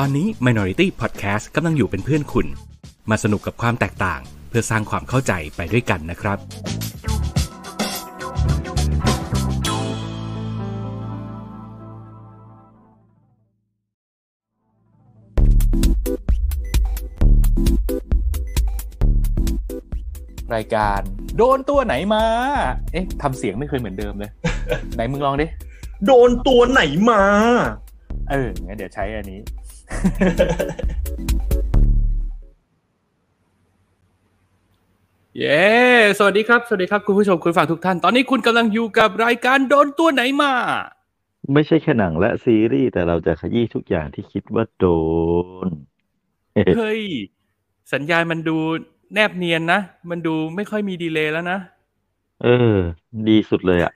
ตอนนี้ Minority Podcast กำลังอยู่เป็นเพื่อนคุณ มาสนุกกับความแตกต่าง เพื่อสร้างความเข้าใจไปด้วยกันนะครับ รายการ โดนตัวไหนมา เอ๊ะทำเสียงไม่เคยเหมือนเดิมเลย ไหนมึงลองดิ โดนตัวไหนมา เอองั้นเดี๋ยวใช้อันนี้ เย้ สวัสดีครับ สวัสดีครับ คุณผู้ชมคุณฟังทุกท่าน ตอนนี้คุณกำลังอยู่กับรายการโดนตัวไหนมา ไม่ใช่แค่หนังและซีรีส์ แต่เราจะขยี้ทุกอย่างที่คิดว่าโดน เฮ้ย สัญญาณมันดูแนบเนียนนะ มันดูไม่ค่อยมีดีเลย์แล้วนะ เออ ดีสุดเลยอะ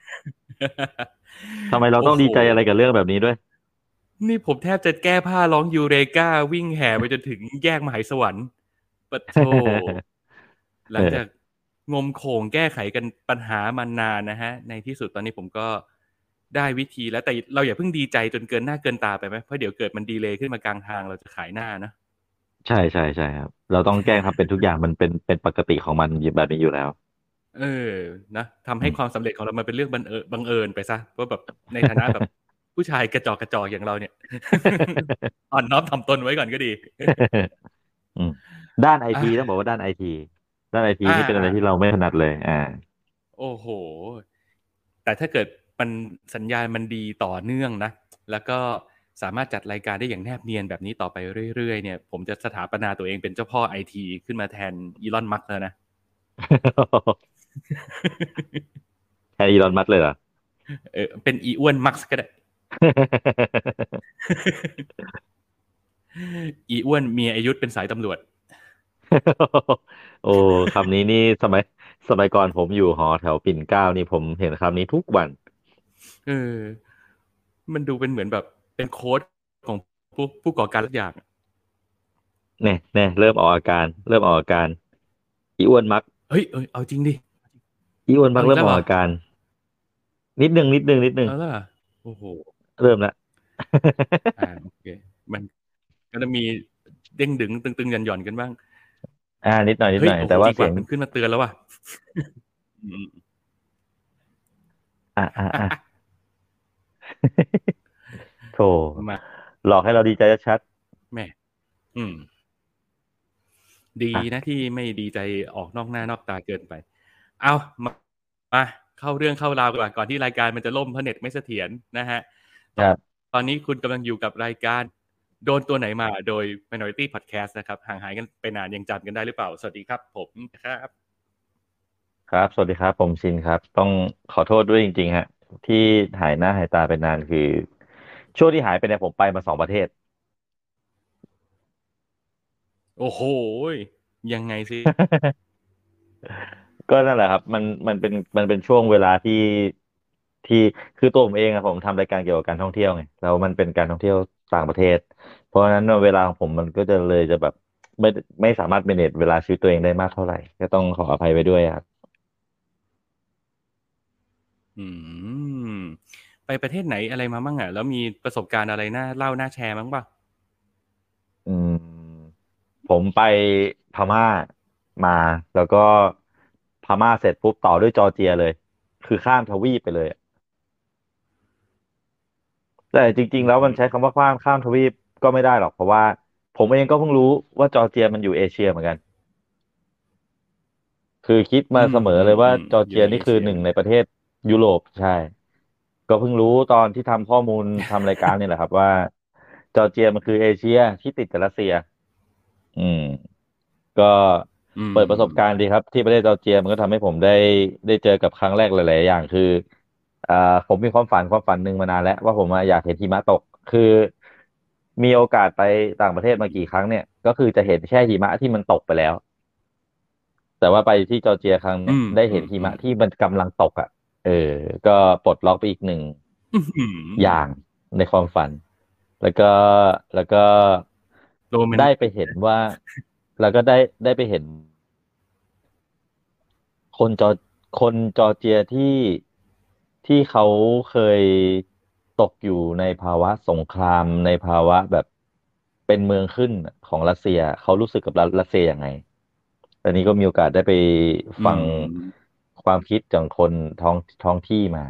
ทำไมเราต้องดีใจอะไรกับเรื่องแบบนี้ด้วย นี่ผมแทบจะแก้ผ้าร้องยูเรกาวิ่งแห่ไปจนถึงแยกมหาสวรรค์ปะโทหลังจากงมโขงแก้ไขกันปัญหามานานนะฮะ ในที่สุดตอนนี้ผมก็ได้วิธีแล้วแต่เราอย่าเพิ่งดีใจจนเกินหน้าเกินตาไปไหมเพราะเดี๋ยวเกิดมันดีเลย์ขึ้นมากลางทางเราจะขายหน้านะใช่ใช่ใช่ครับ เราต้องแกล้งทำเป็นทุกอย่างมันเป็นเป็นปกติของมันแบบนี้อยู่แล้ว เออนะทำให้ความสำเร็จของเรามันเป็นเรื่องบังเอิญบังเอิญไปซะว่าแบบในฐานะแบบ ผู้ชายกระจอกกระจอกอย่างเราเนี่ยอ่อนน้อมถ่อมตนไว้ก่อนก็ดีอืมด้านไอทีอะต้องบอกว่าด้านไอทีด้านไอทีอ่านี่เป็นอะไรที่เราไม่ถนัดเลย อ่า โอ้โห แต่ถ้าเกิดมันสัญญาณมันดีต่อเนื่องนะ แล้วก็สามารถจัดรายการได้อย่างแนบเนียนแบบนี้ต่อไปเรื่อยๆเนี่ย ผมจะสถาปนาตัวเองเป็นเจ้าพ่อไอทีขึ้นมาแทนอีลอนมัสก์แล้วนะแค่อีลอนมัสก์เลยเหรอเออเป็นอีอ้วนมัสก์ก็ได้ อีอ้วนเมียอายุธเป็นสายตำรวจ โอ้คำนี้นี่สมัย สมัยก่อนผมอยู่หอแถวปิ่นเกล้านี่ผมเห็นคำนี้ทุกวัน เออ มันดูเป็นเหมือนแบบ เป็นโค้ดของผู้ผู้ก่อการทุกอย่างเนี่ยเนี่ยเริ่มออกอาการ เริ่มออกอาการ อีอ้วนมัก เฮ้ยเอยเอาจริงดิ อีอ้วนมักเอาอีเริ่กมแล้วอเหรออกอาการ นิดนึงนิดนึงนิดนึงเอาล่ะโอ้โห เริ่มแล้วอ่าโอเค มันก็จะมีเด้งดึงตึงๆหย่อนหย่อนๆกันบ้าง อ่า นิดหน่อยนิดเฮ้หยน่อยโอ้โหแต่ว่าดีกเสียงมันขึ้นมาเตือนแล้วว่ะอืมอ่าอ่าอ่าโถมาหลอกให้เราดีใจชัดแม่ อืม ดีนะที่ไม่ดีใจออกนอกหน้านอกตาเกินไป เอามามาเข้าเรื่องเข้าราวกันก่อนก่อนที่รายการมันจะล่มเพราะเน็ตไม่เสถียรนะฮะครับ ตอนนี้คุณกำลังอยู่กับรายการโดนตัวไหนมาโดย Minority Podcast นะครับ ห่างหายกันไปนานยังจำกันได้หรือเปล่า สวัสดีครับผมครับๆครับ สวัสดีครับ ผมชินครับ ต้องขอโทษด้วยจริง ๆ ฮะ ที่หายหน้าหายตาไปนานคือ ช่วงที่หายไปเนี่ยผมไปมาสองประเทศ โอ้โห ยังไงสิ ก็นั่นแหละครับ มันมันเป็นมันเป็นช่วงเวลาที่ ที่คือตัวผมเองอะผมทำรายการเกี่ยวกับการท่องเที่ยวไงแล้วมันเป็นการท่องเที่ยวต่างประเทศ เพราะฉะนั้นเวลาของผมมันก็จะเลยจะแบบไม่ไม่สามารถเมเนจเวลาชีวิตตัวเองได้มากเท่าไหร่ ก็ต้องขออภัยไปด้วยครับอืม ไปประเทศไหนอะไรมาบ้างอะแล้วมีประสบการณ์อะไรน่าเล่าน่าแชร์บ้างป่ะอืม ผมไปพม่ามา แล้วก็พม่าเสร็จปุ๊บต่อด้วยจอร์เจียเลย คือข้ามทวีปไปเลยอะ แต่จริง ๆ แล้วมันใช้คำว่าข้ามข้ามทวีปก็ไม่ได้หรอกเพราะว่า ผมเองก็เพิ่งรู้ว่าจอร์เจียมันอยู่เอเชียเหมือนกัน คือคิดมาอืมเสมอเลยว่าอืมจอร์เจียอยู่ในนี่คือเอเชียหนึ่งในประเทศยุโรปใช่ ก็เพิ่งรู้ตอนที่ทำข้อมูลทำรายการนี่แหละครับ ว่า จอร์เจียมันคือเอเชียที่ติดกับรัสเซีย อืม ก็อืมเปิดประสบการณ์ดีครับ ที่ประเทศจอร์เจียมันก็ทำให้ผมได้ได้เจอกับครั้งแรกหลาย ๆ อย่าง คือ อ่าผมมีความฝันความฝันหนึ่งมานานแล้ว ว่าผมอะอยากเห็นหิมะตก คือ มีโอกาสไปต่างประเทศมากี่ครั้งเนี่ย ก็คือจะเห็นแค่หิมะที่มันตกไปแล้ว แต่ว่าไปที่จอร์เจียครั้งเนี่ยอืม ได้เห็นหิมะที่มันกำลังตกอะ เออ ก็ปลดล็อกไปอีกหนึ่ง อื้อหืออย่างในความฝัน แล้วก็แล้วก็โรแมนได้ไปเห็นว่า แล้วก็ได้ได้ไปเห็น คนจอคนจอร์เจียที่ ที่เขาเคยตกอยู่ในภาวะสงครามในภาวะแบบเป็นเมืองขึ้นของรัสเซีย เขารู้สึกกับรัสเซียยังไงอันนี้ก็มีโอกาสได้ไปฟังอืมความคิดจากคนท้องท้องที่มา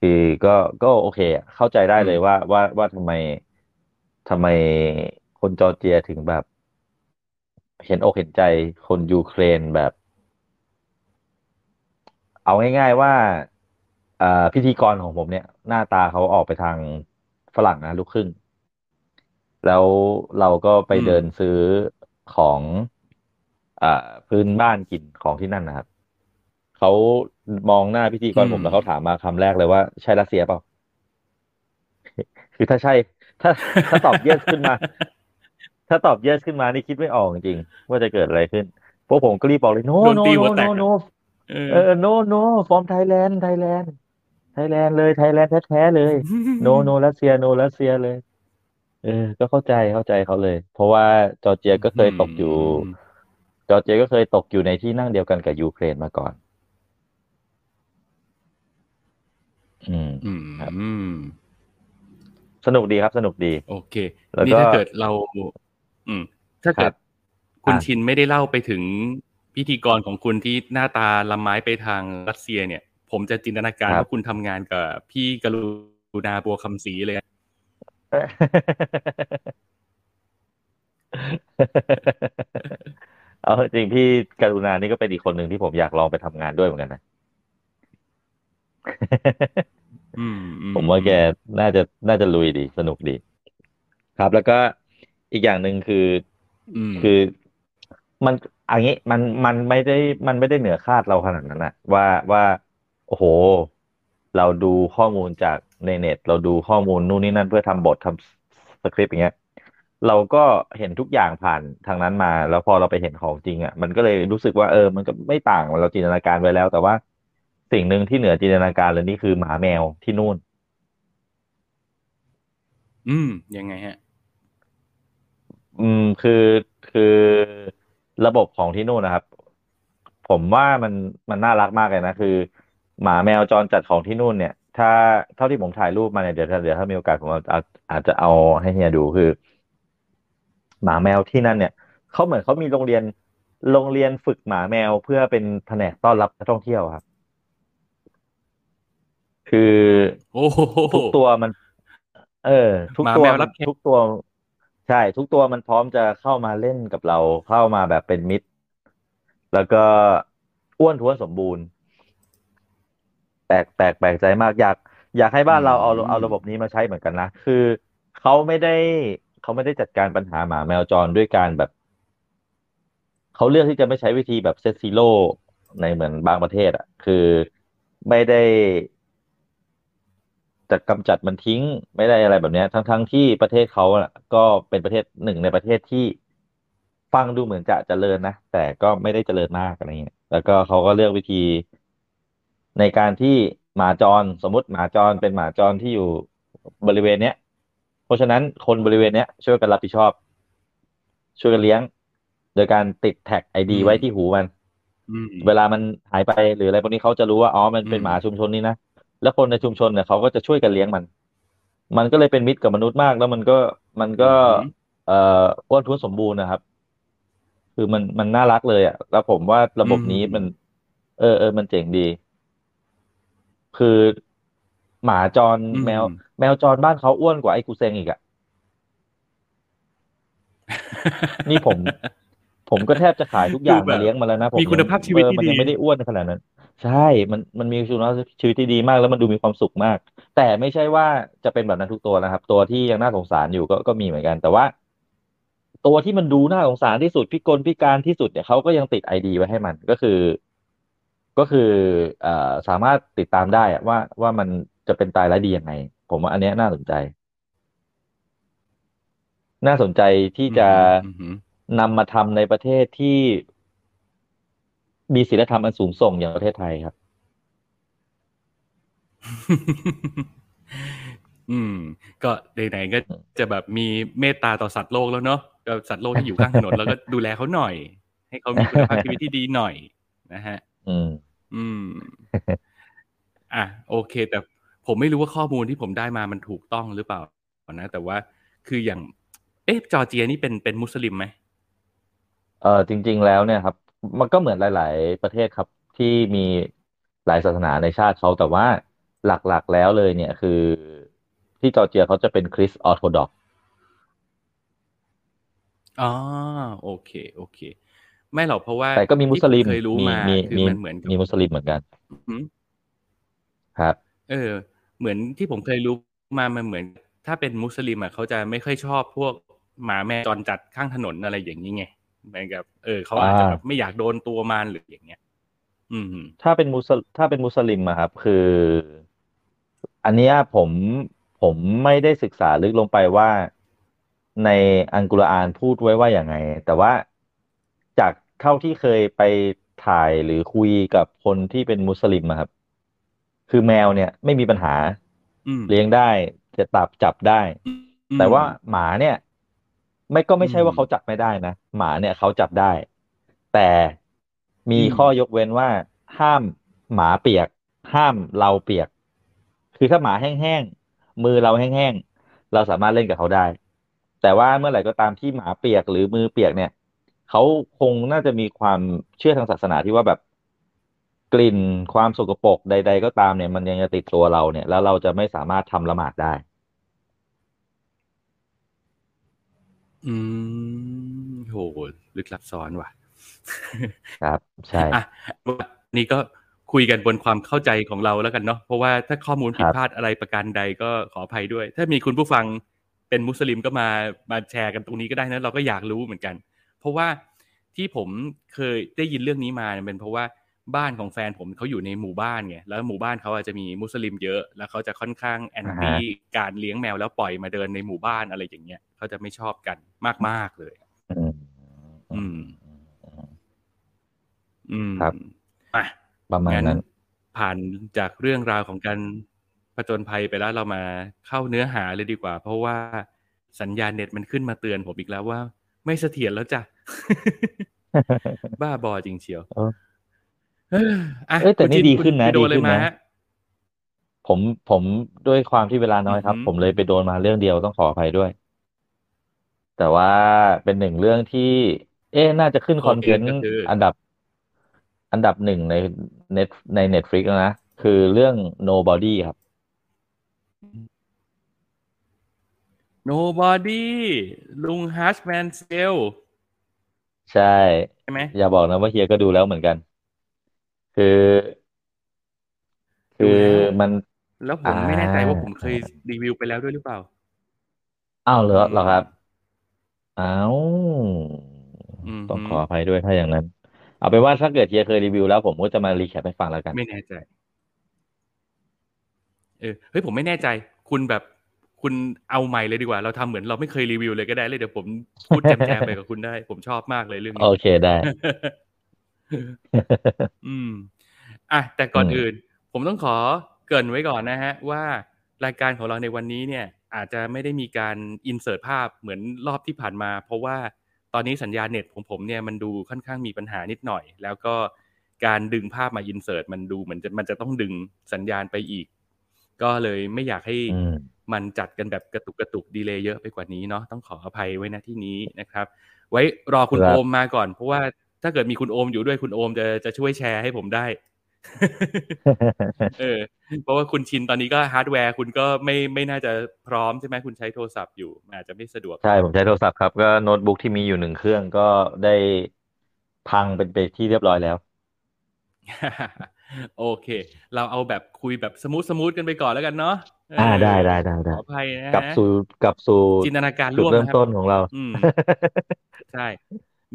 คือก็ก็โอเคอะเข้าใจได้เลยว่าว่าว่าทำไมทำไมคนจอร์เจียถึงแบบ เห็นอกเห็นใจคนยูเครนแบบ เอาง่ายๆว่าอ่า พิธีกรของผมเนี่ย หน้าตาเขาออกไปทางฝรั่งนะลูกครึ่ง แล้วเราก็ไปอืมเดินซื้อของอ่าพื้นบ้านกินของที่นั่นนะครับเขามองหน้าพิธีกรผมแล้วเขาถามมาคำแรกเลยว่าใช่รัสเซียเปล่าคือถ้าใช่ ถ้าถ้าตอบ yes ขึ้นมา ถ้าตอบ yes ขึ้นมานี่คิดไม่ออกจริงๆว่าจะเกิดอะไรขึ้นพวกผมก็รีบบอกเลย no โดน no ตีหั no วแต no ก no เออเอ อ no no from Thailand Thailand Thailand เลย Thailand แท้ๆเลย no no รัสเซีย no รัสเซียเลย เออ ก็เข้าใจเข้าใจเขาเลย เพราะว่าจอร์เจียก็เคยตกอยู่ จอร์เจียก็เคยตกอยู่ในที่นั่งเดียวกันกับยูเครนมาก่อน อืมอืมครับอืมสนุกดีครับสนุกดี โอเค แล้วก็นี่ถ้าเกิดเรา อืม ถ้าเกิครัดบคุณอะชินไม่ได้เล่าไปถึงพิธีกรของคุณที่หน้าตาละไม้ไปทางรัสเซียเนี่ย ผมจะจินตนาการว่าคุณทำงานกับพี่กรุณาบัวคำศรีเลยเอาจริงพี่กรุณานี่ก็เป็นอีกคนหนึ่งที่ผมอยากลองไปทำงานด้วยเหมือนกันนะอืมอืผมว่าแกน่าจะน่าจะลุยดีสนุกดี ครับ แล้วก็อีกอย่างหนึ่งคืออืมคือมันอันนี้มันมันไม่ได้มันไม่ได้เหนือคาดเราขนาดนั้นนะว่าว่า โอ้โห เราดูข้อมูลจากในเน็ต เราดูข้อมูลนู่นนี่นั่นเพื่อทำบททำสคริปต์อย่างเงี้ย เราก็เห็นทุกอย่างผ่านทางนั้นมา แล้วพอเราไปเห็นของจริงอะ มันก็เลยรู้สึกว่าเออ มันก็ไม่ต่างเราจินตนาการไว้แล้ว แต่ว่าสิ่งหนึ่งที่เหนือจินตนาการเลยนี่คือหมาแมวที่นู่น อืม ยังไงฮะ อืม คือคือระบบของที่นู่นนะครับ ผมว่ามันมันน่ารักมากเลยนะคือ หมาแมวจรจัดของที่นู่นเนี่ย ถ้าเท่าที่ผมถ่ายรูปมาเนี่ยเดี๋ยวถ้าเดี๋ยวถ้ามีโอกาสผมเอาอาจจะเอาให้เฮียดูคือ หมาแมวที่นั่นเนี่ยเขาเหมือนเขามีโรงเรียนโรงเรียนฝึกหมาแมวเพื่อเป็นแผนกต้อนรับนักท่องเที่ยวครับ คือโอ้โหทุกตัวมัน เออ ทุกหมาตัวแมวมัรันบแขกทุกตัว ใช่ ทุกตัวมันพร้อมจะเข้ามาเล่นกับเราเข้ามาแบบเป็นมิตร แล้วก็อ้วนท้วนสมบูรณ์แป ลกแปลกแปลกใจมากอยาก อยากให้บ้านเราเอาเอาระบบนี้มาใช้เหมือนกันนะ คือเขาไม่ได้เขาไม่ได้จัดการปัญหาหมาแมวจรด้วยการแบบเขาเลือกที่จะไม่ใช้วิธีแบบเซตซีโร่ในเหมือนบางประเทศอะ คือไม่ได้จะกำจัดมันทิ้งไม่ได้อะไรแบบเนี้ยทั้งทั้งที่ประเทศเขาอะก็เป็นประเทศหนึ่งในประเทศที่ฟังดูเหมือนจะเจริญนะแต่ก็ไม่ได้เจริญมากอะไรเงี้ยแล้วก็เขาก็เลือกวิธี ในการที่หมาจรสมมติหมาจรเป็นหมาจรที่อยู่บริเวณเนี้ย เพราะฉะนั้นคนบริเวณเนี้ยช่วยกันรับผิดชอบ ช่วยกันเลี้ยง โดยการติดแท็กไอดีไว้ที่หูมันอืมเวลามันหายไปหรืออะไรพวกนี้เขาจะรู้ว่าอ๋อมันเป็นอืมหมาชุมชนนี้นะแล้วคนในชุมชนเนี่ยเขาก็จะช่วยกันเลี้ยงมัน มันก็เลยเป็นมิตรกับมนุษย์มาก แล้วมันก็มันก็อืมเอ่ออ้วนท้วนสมบูรณ์นะครับ คือมันมันน่ารักเลยอะ แล้วผมว่าระบบนี้มัน เออเออมันเจ๋งดี คือหมาจรอืมแมว แมวจรบ้านเขาอ้วนกว่าไอ้กูเซงอีกอะนี่ผม ผมก็แทบจะขายทุกอย่างดูแบบมาเลี้ยงมาแล้วนะผมมีคุณภาพชีวิตเออที่มันยังดีไม่ได้อ้วนขนาดนั้น ใช่ มันมันมีคุณภาพชีวิตที่ดีมากแล้วมันดูมีความสุขมาก แต่ไม่ใช่ว่าจะเป็นแบบนั้นทุกตัวนะครับ ตัวที่ยังน่าสงสารอยู่ก็ก็มีเหมือนกัน แต่ว่า ตัวที่มันดูน่าสงสารที่สุดพิกลพิการที่สุดเนี่ยเขาก็ยังติดไอดีไว้ให้มันก็คือ ก็คือเอ่อสามารถติดตามได้อะว่าว่ามันจะเป็นตายร้ายดียังไง ผมว่าอันเนี้ยน่าสนใจ น่าสนใจที่จะอืมอืมนำมาทำในประเทศที่มีศีลธรรมอันสูงส่งอย่างประเทศไทยครับ อืม ก็ไหนๆก็จะแบบมีเมตตาต่อสัตว์โลกแล้วเนาะก็สัตว์โลกที่อยู่ข้างถนนเราก็ดูแลเขาหน่อย ให้เขามีคุณภาพชีวิตที่ดีหน่อยนะฮะ อืม อืม อะโอเค แต่ผมไม่รู้ว่าข้อมูลที่ผมได้มามันถูกต้องหรือเปล่านะแต่ว่าคืออย่าง เอ๊ะจอร์เจียนี่เป็นเป็นมุสลิมไหมเออจริง ๆ แล้วเนี่ยครับ มันก็เหมือนหลาย ๆ ประเทศครับที่มีหลายศาสนาในชาติเขาแต่ว่าหลัก ๆ แล้วเลยเนี่ยคือที่จอร์เจียเขาจะเป็นคริสต์ออร์โธดอกซ์อ๋อโอเค โอเค ไม่หรอกเพราะว่า แต่ก็มีมุสลิมที่ผเคยรู้มีมามีคือมีมันเหมือนกับมีมุสลิมเหมือนกันหืมครับ เออ เหมือนที่ผมเคยรู้มามันเหมือน ถ้าเป็นมุสลิมอะเขาจะไม่ค่อยชอบพวกหมาแมวจรจัดข้างถนนอะไรอย่างนี้ไงเหมือนกับเออเขาอาจจะแบบไม่อยากโดนตัวมันหรืออย่างเงี้ย อืม ถ้าเป็นมุสลถ้าเป็นมุสลิมอะครับ คือ อันเนี้ยผมผมไม่ได้ศึกษาลึกลงไปว่าในอัลกุรอานพูดไว้ว่าอย่างไง แต่ว่าจาก เท่าที่เคยไปถ่ายหรือคุยกับคนที่เป็นมุสลิมอะครับ คือแมวเนี่ยไม่มีปัญหาอืมเลี้ยงได้จะตับจับได้ แต่ว่าหมาเนี่ย ไม่ก็ไม่ใช่ว่าเขาจับไม่ได้นะหมาเนี่ยเขาจับได้ แต่มีข้อยกเว้นว่าห้ามหมาเปียก ห้ามเราเปียก คือถ้าหมาแห้งๆมือเราแห้งๆเราสามารถเล่นกับเขาได้ แต่ว่าเมื่อไหร่ก็ตามที่หมาเปียกหรือมือเปียกเนี่ย เขาคงน่าจะมีความเชื่อทางศาสนาที่ว่าแบบกลิ่นความสกปรกใด ๆ ก็ตามเนี่ย มันยังจะติดตัวเราเนี่ย แล้วเราจะไม่สามารถทำละหมาดได้ อืมโหลึกลับซ้อนว่ะ ครับ ใช่อะนี่ก็คุยกันบนความเข้าใจของเราแล้วกันเนาะเพราะว่าถ้าข้อมูลผิดครับพลาดอะไรประการใดก็ขออภัยด้วย ถ้ามีคุณผู้ฟังเป็นมุสลิมก็มามาแชร์กันตรงนี้ก็ได้นะ เราก็อยากรู้เหมือนกัน เพราะว่าที่ผมเคยได้ยินเรื่องนี้มาเนี่ยเป็นเพราะว่าบ้านของแฟนผมเขาอยู่ในหมู่บ้านไงแล้วหมู่บ้านเขาอาจจะมีมุสลิมเยอะ แล้วเขาจะค่อนข้างแอนตี้การเลี้ยงแมวแล้วปล่อยมาเดินในหมู่บ้านอะไรอย่างเงี้ยเขาจะไม่ชอบกันมาก ๆ เลย อืม อืมอืมครับอะประมาณงั้นนั้น ผ่านจากเรื่องราวของการผจญภัยไปแล้วเรามาเข้าเนื้อหาเลยดีกว่า เพราะว่าสัญญาณเน็ตมันขึ้นมาเตือนผมอีกแล้วว่า ไม่เสถียรแล้วจ้ะ บ้าบอจริงเชียวเออเอออะเอ้ยแต่นี่คุณจิดีขึ้นนะคุณไปโดนดีเลยขึ้นมานะฮะผมผมด้วยความที่เวลาน้อยครับอือหือผมเลยไปโดนมาเรื่องเดียวต้องขออภัยด้วย แต่ว่าเป็นหนึ่งเรื่องที่ เอ๊ะน่าจะขึ้นคอนเทนต์ก็คืออันดับ อันดับหนึ่งในเน็ตใน Netflix แล้วนะ คือเรื่อง Nobody ครับ Nobody ลุงฮัชแมนเซล ใช่ ใช่ไหมอย่าบอกนะว่าเฮียก็ดูแล้วเหมือนกัน คือคืดูอแล้ว มัน แล้วผมไม่แน่ใจว่าอ่าผมเคยรีวิวไปแล้วด้วยหรือเปล่า อ้าวเหรออืมเหรอครับ อ้าวอืมต้องขออภัยด้วยถ้าอย่างนั้น เอาเป็นว่าถ้าเกิดเฮียเคยรีวิวแล้วผมก็จะมารีแคปให้ฟังแล้วกัน ไม่แน่ใจ เออเฮ้ยผมไม่แน่ใจ คุณแบบ คุณเอาใหม่เลยดีกว่า เราทำเหมือนเราไม่เคยรีวิวเลยก็ได้เลยเดี๋ยวผมพูดแจมๆไปกับคุณได้ ผมชอบมากเลยเรื่องโอนี้เคได้ อืม อะแต่ก่อนอืมอื่น ผมต้องขอเกรินไว้ก่อนนะฮะ ว่ารายการของเราในวันนี้เนี่ย อาจจะไม่ได้มีการอินเสิร์ตภาพเหมือนรอบที่ผ่านมา เพราะว่าตอนนี้สัญญาณเน็ตของผมเนี่ยมันดูค่อนข้างมีปัญหานิดหน่อย แล้วก็การดึงภาพมาอินเสิร์ตมันดูเหมือนจะมันจะต้องดึงสัญญาณไปอีก ก็เลยไม่อยากให้อื มมันจัดกันแบบกระตุกกระตุกดีเลย์เยอะไปกว่านี้เนาะต้องขออภัยไว้นะที่นี้นะครับ ไว้รอคุณครับโอมมาก่อน เพราะว่าถ้าเกิดมีคุณโอมอยู่ด้วยคุณโอมจะจะช่วยแชร์ให้ผมได้เออเพราะว่าคุณชินตอนนี้ก็ฮาร์ดแวร์คุณก็ไม่ไม่น่าจะพร้อมใช่ไหมคุณใช้โทรศัพท์อยู่มันอาจจะไม่สะดวก ใช่ผมใช้โทรศัพท์ครับก็โน้ตบุ๊กที่มีอยู่หนึ่งเครื่องก็ได้พังเป็นไปที่เรียบร้อยแล้ว โอเค เราเอาแบบคุยแบบ smooth smooth กันไปก่อนแล้วกันเนาะเอ่าได้ได้ได้ได้ขออภัยนะฮะกลับสู่กลับสู่จินตนาการจุดร่วมเริ่มนะครับต้นของเราอืมใช่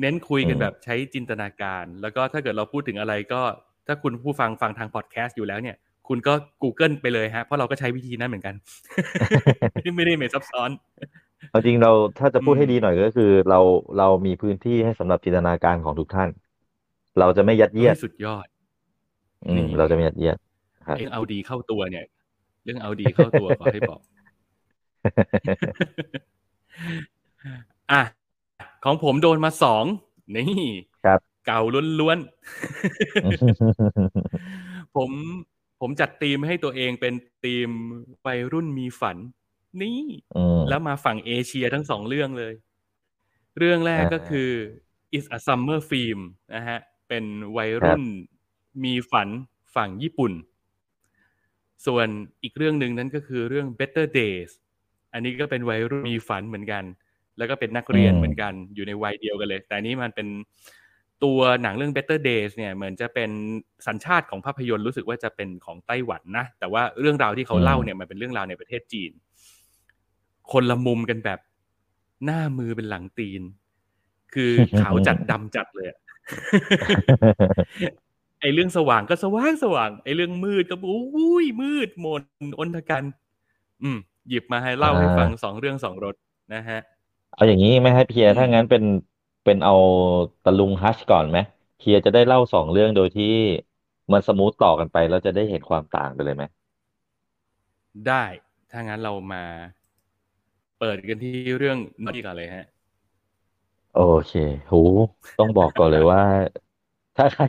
เน้นคุยกันอืมแบบใช้จินตนาการ แล้วก็ถ้าเกิดเราพูดถึงอะไรก็ ถ้าคุณผู้ฟังฟังทางพอดแคสต์อยู่แล้วเนี่ย คุณก็ Google ไปเลยฮะ เพราะเราก็ใช้วิธีนั้นเหมือนกัน ไม่ได้ไม่ซับซ้อนเอาจริงเราถ้าจะพูดอืมให้ดีหน่อยก็คือ เราเรามีพื้นที่ให้สำหรับจินตนาการของทุกท่าน เราจะไม่ยัดเยียดฮ้สุดยอด อืมนี่เราจะไม่ยัดเยียดครับเรื่องเอาดีเข้าตัวเนี่ย เรื่องเอาดีเข้าตัวขอให้บอก อะ ของผมโดนมาสองนี่ครับเก่าล้วนๆ ผมผมจัดธีมให้ตัวเองเป็นธีมวัยรุ่นมีฝัน นี่อืมแล้วมาฝั่งเอเชียทั้งสองเรื่องเลย เรื่องแรกอ่าก็คือ is a summer film นะฮะ เป็นวัยรุ่น มีฝันฝั่งญี่ปุ่น ส่วนอีกเรื่องหนึ่งนั้นก็คือเรื่อง better days อันนี้ก็เป็นวัยรุ่นมีฝันเหมือนกัน แล้วก็เป็นนักเรียนอืมเหมือนกันอยู่ในวัยเดียวกันเลย แต่อันนี้มันเป็นตัวหนังเรื่อง better days เนี่ยเหมือนจะเป็นสัญชาติของภาพยนตร์รู้สึกว่าจะเป็นของไต้หวันนะ แต่ว่าเรื่องราวที่เขาเล่าเนี่ยมันเป็นเรื่องราวในประเทศจีน คนละมุมกันแบบหน้ามือเป็นหลังตีน คือขาวจัดดำจัดเลยอะ ไอเรื่องสว่างก็สว่างสว่างไอเรื่องมืดก็อุ้ยมืดมนอนทกัน อืม หยิบมาให้เล่าให้อ่าฟังสองเรื่องสองรสนะฮะ เอาอย่างนี้ไหมให้เพียอืมถ้างั้นเป็นเป็นเอาตะลุงฮัชก่อนไหมเพียจะได้เล่าสองเรื่องโดยที่มันสมูทต่อกันไปแล้วจะได้เห็นความต่างไปเลยไหมได้ ถ้างั้นเรามาเปิดกันที่เรื่องนี้ก่อนเลยฮะ โอเคโหต้องบอกก่อนเลยว่า ถ้าใคร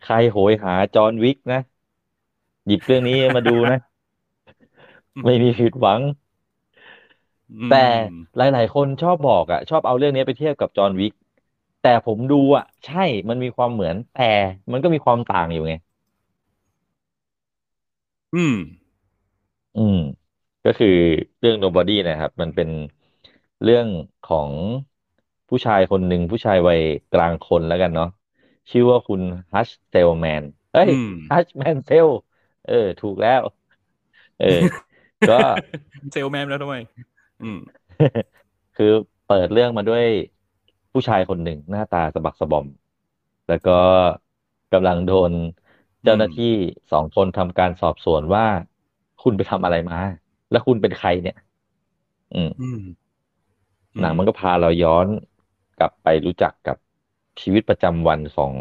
ใครโหยหาจอห์นวิกนะ หยิบเรื่องนี้มาดูนะ ไม่มีผิดหวัง แต่อืมหลาย ๆ คนชอบบอกอะชอบเอาเรื่องนี้ไปเทียบกับจอห์นวิกแต่ผมดูอะใช่มันมีความเหมือน แต่มันก็มีความต่างอยู่ไง อืม อืม ก็คือเรื่อง Nobody นะครับ มันเป็นเรื่องของผู้ชายคนหนึ่งผู้ชายวัยกลางคนแล้วกันเนาะ ชื่อว่าคุณฮัชเซลแมนเอ้ยอืมฮัชแมนเซลเออ ถูกแล้ว เออ ก็เซลแมนแล้วทำไมอืม คือเปิดเรื่องมาด้วยผู้ชายคนหนึ่งหน้าตาสะบักสะบอม แล้วก็กำลังโดนเจ้าหน้าที่สองคนทำการสอบสวนว่า คุณไปทำอะไรมา แล้วคุณเป็นใครเนี่ย อืมอืมหนังมันก็พาเราย้อนกลับไปรู้จักกับ ชีวิตประจำวันของ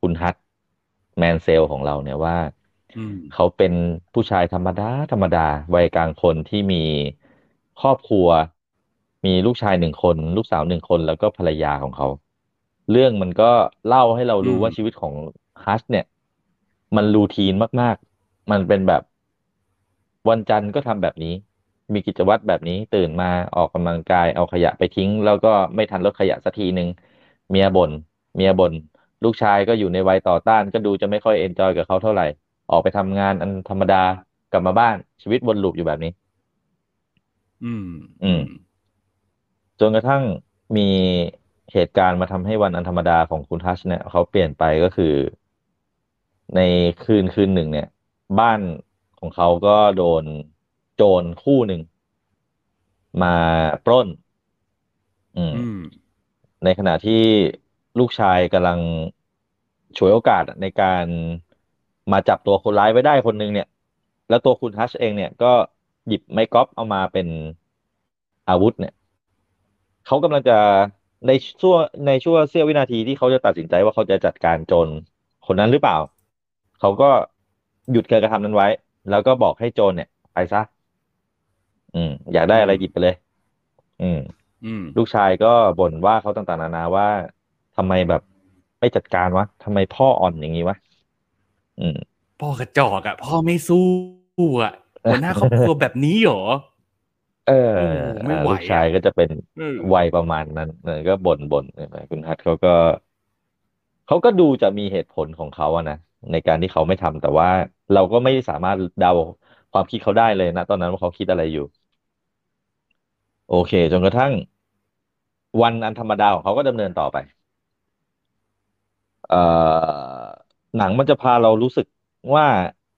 คุณฮัทแมนเซลของเราเนี่ยว่าอืมเขาเป็นผู้ชายธรรมดา ธรรมดา วัยกลางคนที่มีครอบครัว มีลูกชายหนึ่งคน ลูกสาวหนึ่งคนแล้วก็ภรรยาของเขา เรื่องมันก็เล่าให้เรารู้อืมว่าชีวิตของฮัชเนี่ย มันรูทีนมาก ๆ มันเป็นแบบวันจันทร์ก็ทำแบบนี้ มีกิจวัตรแบบนี้ตื่นมาออกกำลังกายเอาขยะไปทิ้ง แล้วก็ไม่ทันรถขยะสักทีหนึ่ง เมียบ่นเมียบ่นลูกชายก็อยู่ในวัยต่อต้าน ก็ดูจะไม่ค่อยเอนจอยกับเขาเท่าไหร่ ออกไปทำงานอันธรรมดากลับมาบ้านชีวิตวนลูปอยู่แบบนี้ อืม อืม จนกระทั่งมีเหตุการณ์มาทำให้วันอันธรรมดาของคุณทัชเนี่ยเขาเปลี่ยนไปก็คือ ในคืนคืนหนึ่งเนี่ย บ้านของเขาก็โดนโจรคู่หนึ่งมาปล้น อืมอืม ในขณะที่ลูกชายกำลังฉวยโอกาสในการมาจับตัวคนร้ายไว้ได้คนหนึ่งเนี่ย แล้วตัวคุณทัชเองเนี่ยก็หยิบไม้กอล์ฟเอามาเป็นอาวุธเนี่ยเขากำลังจะในช่วงในช่วงเสี้ยววินาทีที่เขาจะตัดสินใจว่าเขาจะจัดการโจรคนนั้นหรือเปล่า เขาก็หยุดการกระทำนั้นไว้ แล้วก็บอกให้โจรเนี่ย ไปซะ อืม อยากได้อะไรหยิบไปเลย อืม ลูกชายก็บ่นว่าเขาต่างๆนานาว่าทำไมแบบไม่จัดการวะทำไมพ่ออ่อนอย่างนี้วะอืม พ่อกระจอกอะ พ่อไม่สู้อะหัวหน้าครอบครัวแบบนี้เหรอเออโอ้ไม่ไหวลูอะกชายก็จะเป็นเออวัยประมาณนั้นเออก็บ่นบ่นเนี่ยคุณทัศน์เขาก็เขาก็ดูจะมีเหตุผลของเขาอะนะในการที่เขาไม่ทำแต่ว่าเราก็ไม่สามารถเดาความคิดเขาได้เลยนะ ตอนนั้นว่าเขาคิดอะไรอยู่ โอเค จนกระทั่ง วันอันธรรมดาของเขาก็ดำเนินต่อไป เอ่อหนังมันจะพาเรารู้สึกว่า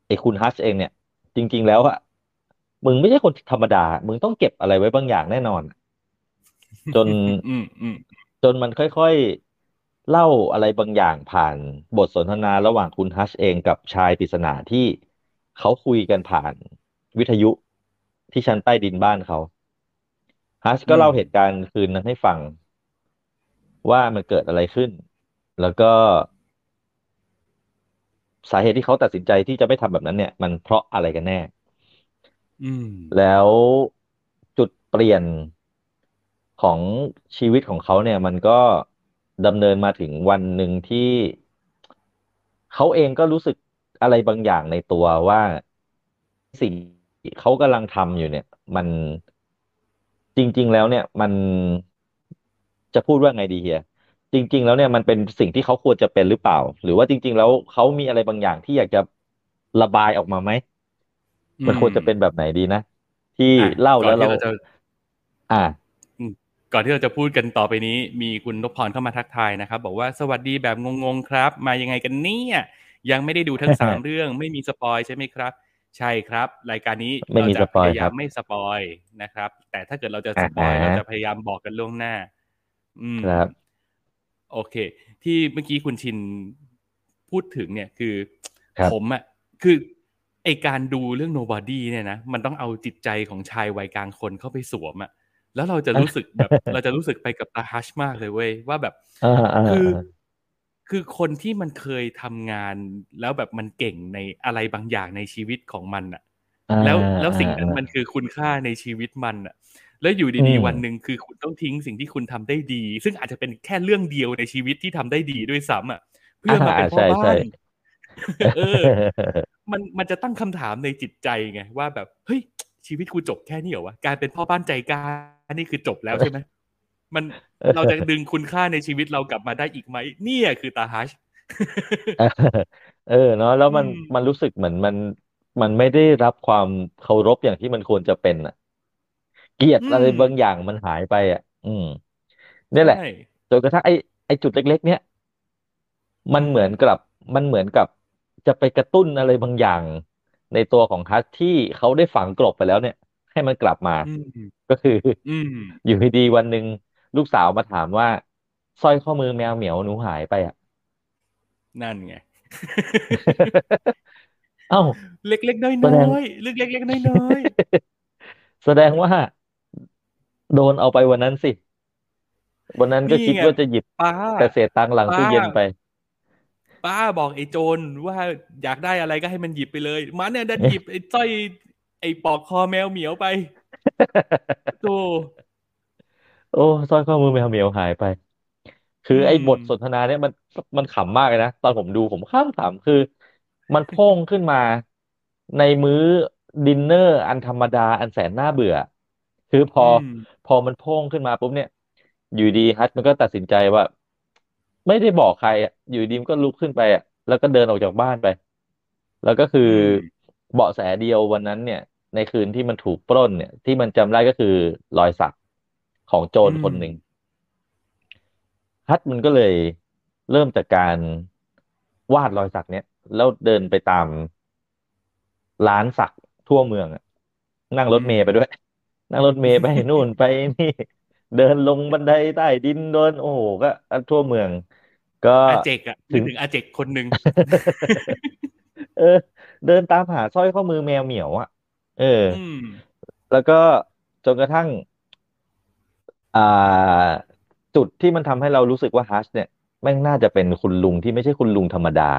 ไอ้คุณฮัชเองเนี่ย จริง ๆ แล้วอะมึงไม่ใช่คนธรรมดา มึงต้องเก็บอะไรไว้บางอย่างแน่นอน จนอืมอืมจนมันค่อยๆ เล่าอะไรบางอย่างผ่านบทสนทนาระหว่างคุณฮัชเองกับชายปริศนาที่เขาคุยกันผ่านวิทยุที่ชั้นใต้ดินบ้านเขา ฮัชก็เล่าเหตุการณ์คืนนั้นให้ฟัง ว่ามันเกิดอะไรขึ้น แล้วก็ สาเหตุที่เขาตัดสินใจที่จะไม่ทำแบบนั้น เนี่ย มันเพราะอะไรกันแน่อืมแล้วจุดเปลี่ยนของชีวิตของเขาเนี่ย มันก็ดำเนินมาถึงวันหนึ่งที่เขาเองก็รู้สึกอะไรบางอย่างในตัวว่าสิ่งเขากำลังทำอยู่เนี่ย มัน จริง ๆ แล้วเนี่ยมันจะพูดว่าไงดีเฮียจริง ๆ แล้วเนี่ยมันเป็นสิ่งที่เขาควรจะเป็นหรือเปล่า หรือว่าจริง ๆ แล้วเขามีอะไรบางอย่างที่อยากจะระบายออกมาไหมมันควรจะเป็นแบบไหนดีนะที่อะเล่าก่อแล้นวที่เราเราจะอ่าก่อนที่เราจะพูดกันต่อไปนี้ มีคุณนพพรเข้ามาทักทายนะครับ บอกว่าสวัสดีแบบงงๆครับ มายังไงกันเนี่ยยังไม่ได้ดูทั้งสามเรื่อง ไม่มี spoil ใช่ไหมครับ ใช่ครับ รายการนี้ไม่มีเราจะ spoil พยายามไม่ spoil นะครับ แต่ถ้าเกิดเราจะ spoil อ่าเราจะพยายามบอกกันล่วงหน้า อืมครับ โอเค ที่เมื่อกี้คุณชินพูดถึงเนี่ยคือครับผมอะคือไอการดูเรื่อง Nobody เนี่ยนะมันต้องเอาจิตใจของชายวัยกลางคนเข้าไปสวมอะแล้วเราจะรู้สึกแบบ เราจะรู้สึกไปกับตาฮัชมากเลยเว้ยว่าแบบอ่าอ่าคืออ่า คือคนที่มันเคยทำงานแล้วแบบมันเก่งในอะไรบางอย่างในชีวิตของมันอะแล้วแล้วสิ่งนั้นมันคือคุณค่าในชีวิตมันอะแล้วอยู่ดีอืมๆวันหนึ่งคือคุณต้องทิ้งสิ่งที่คุณทำได้ดี ซึ่งอาจจะเป็นแค่เรื่องเดียวในชีวิตที่ทำได้ดีด้วยซ้ำอะ เพื่อมาเป็นพ่อใช่บ้าใช่นเออ มันมันจะตั้งคำถามในจิตใจไงว่าแบบเฮ้ยชีวิตกูจบแค่นี้เหรอวะการเป็นพ่อบ้านใจกล้านี่คือจบแล้วใช่ไหม มันเราจะดึงคุณค่าในชีวิตเรากลับมาได้อีกไหมเนี่ยคือตาฮัชเออเนาะแล้วมันอืมมันรู้สึกเหมือนมันมันไม่ได้รับความเคารพอย่างที่มันควรจะเป็นอะ เกียรติอะไรบางอย่างมันหายไปอะ อืมนี่แหละใช่จนกระทั่งไอ้ไอ้จุดเล็ก ๆ เนี้ยมันเหมือนกับมันเหมือนกับจะไปกระตุ้นอะไรบางอย่าง ในตัวของฮัทที่เขาได้ฝังกลบไปแล้วเนี่ย ให้มันกลับมาอืมก็คืออืมอยู่ดีๆวันหนึ่ง ลูกสาวมาถามว่าสร้อยข้อมือแมวเหมียวหนูหายไปอะ นั่นไง เอ้า เล็กๆน้แสดงอยๆเล็กๆเล็กๆน้อยแสดงว่า โดนเอาไปวันนั้นสิ วันนั้นก็นี่คิดไงว่าจะหยิบๆป้าแต่เศษตังค์หลังตู้เย็นไป ป้าบอกไอ้โจรว่าอยากได้อะไรก็ให้มันหยิบไปเลย มันเนี่ยดันหยิบไอ้สร้อยไอ้ปอกคอแมวเหมียวไปโธ่ โอ้สร้อยข้อมือแมวเหมียวหายไป คือไอ้อืมบทสนทนาเนี่ยมันมันขำมากเลยนะตอนผมดูผมข้ามขำคือ มันโพ่งขึ้นมาในมื้อดินเนอร์อันธรรมดาอันแสนน่าเบื่อ คือพอมพอมันโพ่งขึ้นมาปุ๊บเนี่ย อยู่ดีฮัทมันก็ตัดสินใจว่า ไม่ได้บอกใครอะอยู่ดีมันก็ลุกขึ้นไปอะแล้วก็เดินออกจากบ้านไป แล้วก็คืออมเบาะแสเดียววันนั้นเนี่ย ในคืนที่มันถูกปล้นเนี่ย ที่มันจำได้ก็คือรอยสัก ของโจรคนหนึ่งฮัทมันก็เลยเริ่มจากการวาดรอยสักเนี่ยแล้วเดินไปตามร้านสักทั่วเมืองอะนั่งรถเมล์ไปด้วย นั่งรถเมล์ไปนู่นไปนี่ เดินลงบันไดใต้ดินเดินโอ้โหก็ทั่วเมือง ก็อาเจกอะถึนึกงถึงอาเจกคนหนึ่งเออ เดินตามหาสร้อยข้อมือแมวเหมียวอะเอออืมแล้วก็จนกระทั่งอ่า จุดที่มันทำให้เรารู้สึกว่าฮัชเนี่ยแม่งน่าจะเป็นคุณลุงที่ไม่ใช่คุณลุงธรรมดา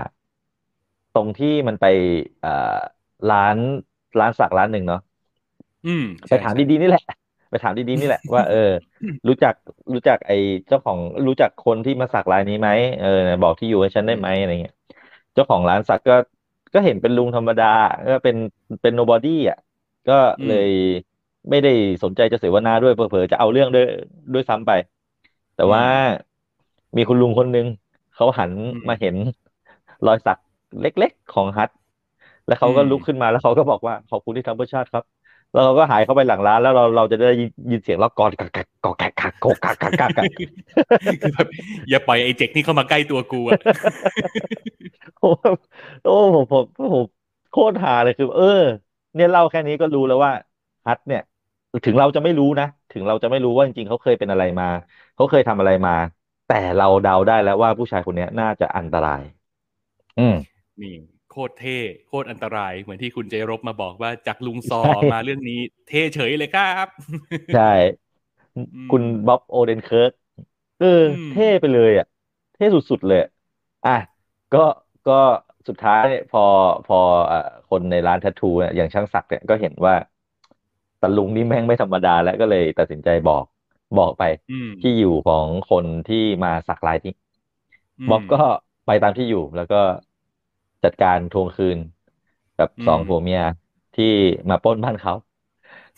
ตรงที่มันไปอ่าร้านร้านสักร้านหนึ่งเนาะอืมไปถามดีๆนี่แหละ ไปถามดีๆนี่แหละ ว่า เออ รู้จักรู้จักไอ้เจ้าของรู้จักคนที่มาสักรายนี้ไหมเออบอกที่อยู่ให้ฉันได้ไหมอะไรเงี้ยเจ้าของร้านสักก็ก็เห็นเป็นลุงธรรมดา ก็เป็นเป็นโนบอดี้อะก็เลย ไม่ได้สนใจจะเสวนาด้วยเผลอๆจะเอาเรื่องด้วยด้วยซ้ำไป แต่ว่ามีคุณลุงคนหนึ่งเขาหันมาเห็นรอยสักเล็กๆของฮัทแล้วเขาก็ลุกขึ้นมาแล้วเขาก็บอกว่าขอบคุณที่ทำเพื่อชาติครับ แล้วเราก็หายเข้าไปหลังร้านแล้วเราเราจะได้ยินยินเสียงล็อกกอนกักกักกอกกักกักกอกกักกักกักกักคือแบบอย่าปล่อยไอ้เจกนี่เข้ามาใกล้ตัวกูอะโอ้โอ้ผมผมผมโคตรหาเลยคือ เออ เนี่ยเล่าแค่นี้ก็รู้แล้วว่าฮัทเนี่ย ถึงเราจะไม่รู้นะ ถึงเราจะไม่รู้ว่าจริงๆเขาเคยเป็นอะไรมา เขาเคยทำอะไรมา แต่เราเดาได้แล้วว่าผู้ชายคนเนี้ยน่าจะอันตราย อืมนี่โคตรเท่โคตรอันตราย เหมือนที่คุณเจรบมาบอกว่าจากลุงซอใช่มาเรื่องนี้ เท่เฉยเลยครับใช่อืมคุณบ๊อบโอเดนเคิร์กเอออมเท่ไปเลยอะ เท่สุดๆเลยอะก็ก็สุดท้ายเนี่ยพอพออะคนในร้าน tattoo เนี่ยอย่างช่างศักดิ์เนี่ยก็เห็นว่า ตะลุงนี่แม่งไม่ธรรมดาแล้วก็เลยตัดสินใจบอกบอกไปอืมที่อยู่ของคนที่มาสักลายที่มบ๊อบก็ไปตามที่อยู่แล้วก็จัดการทวงคืนกับอืมสองผัวเมียที่มาปล้นบ้านเขา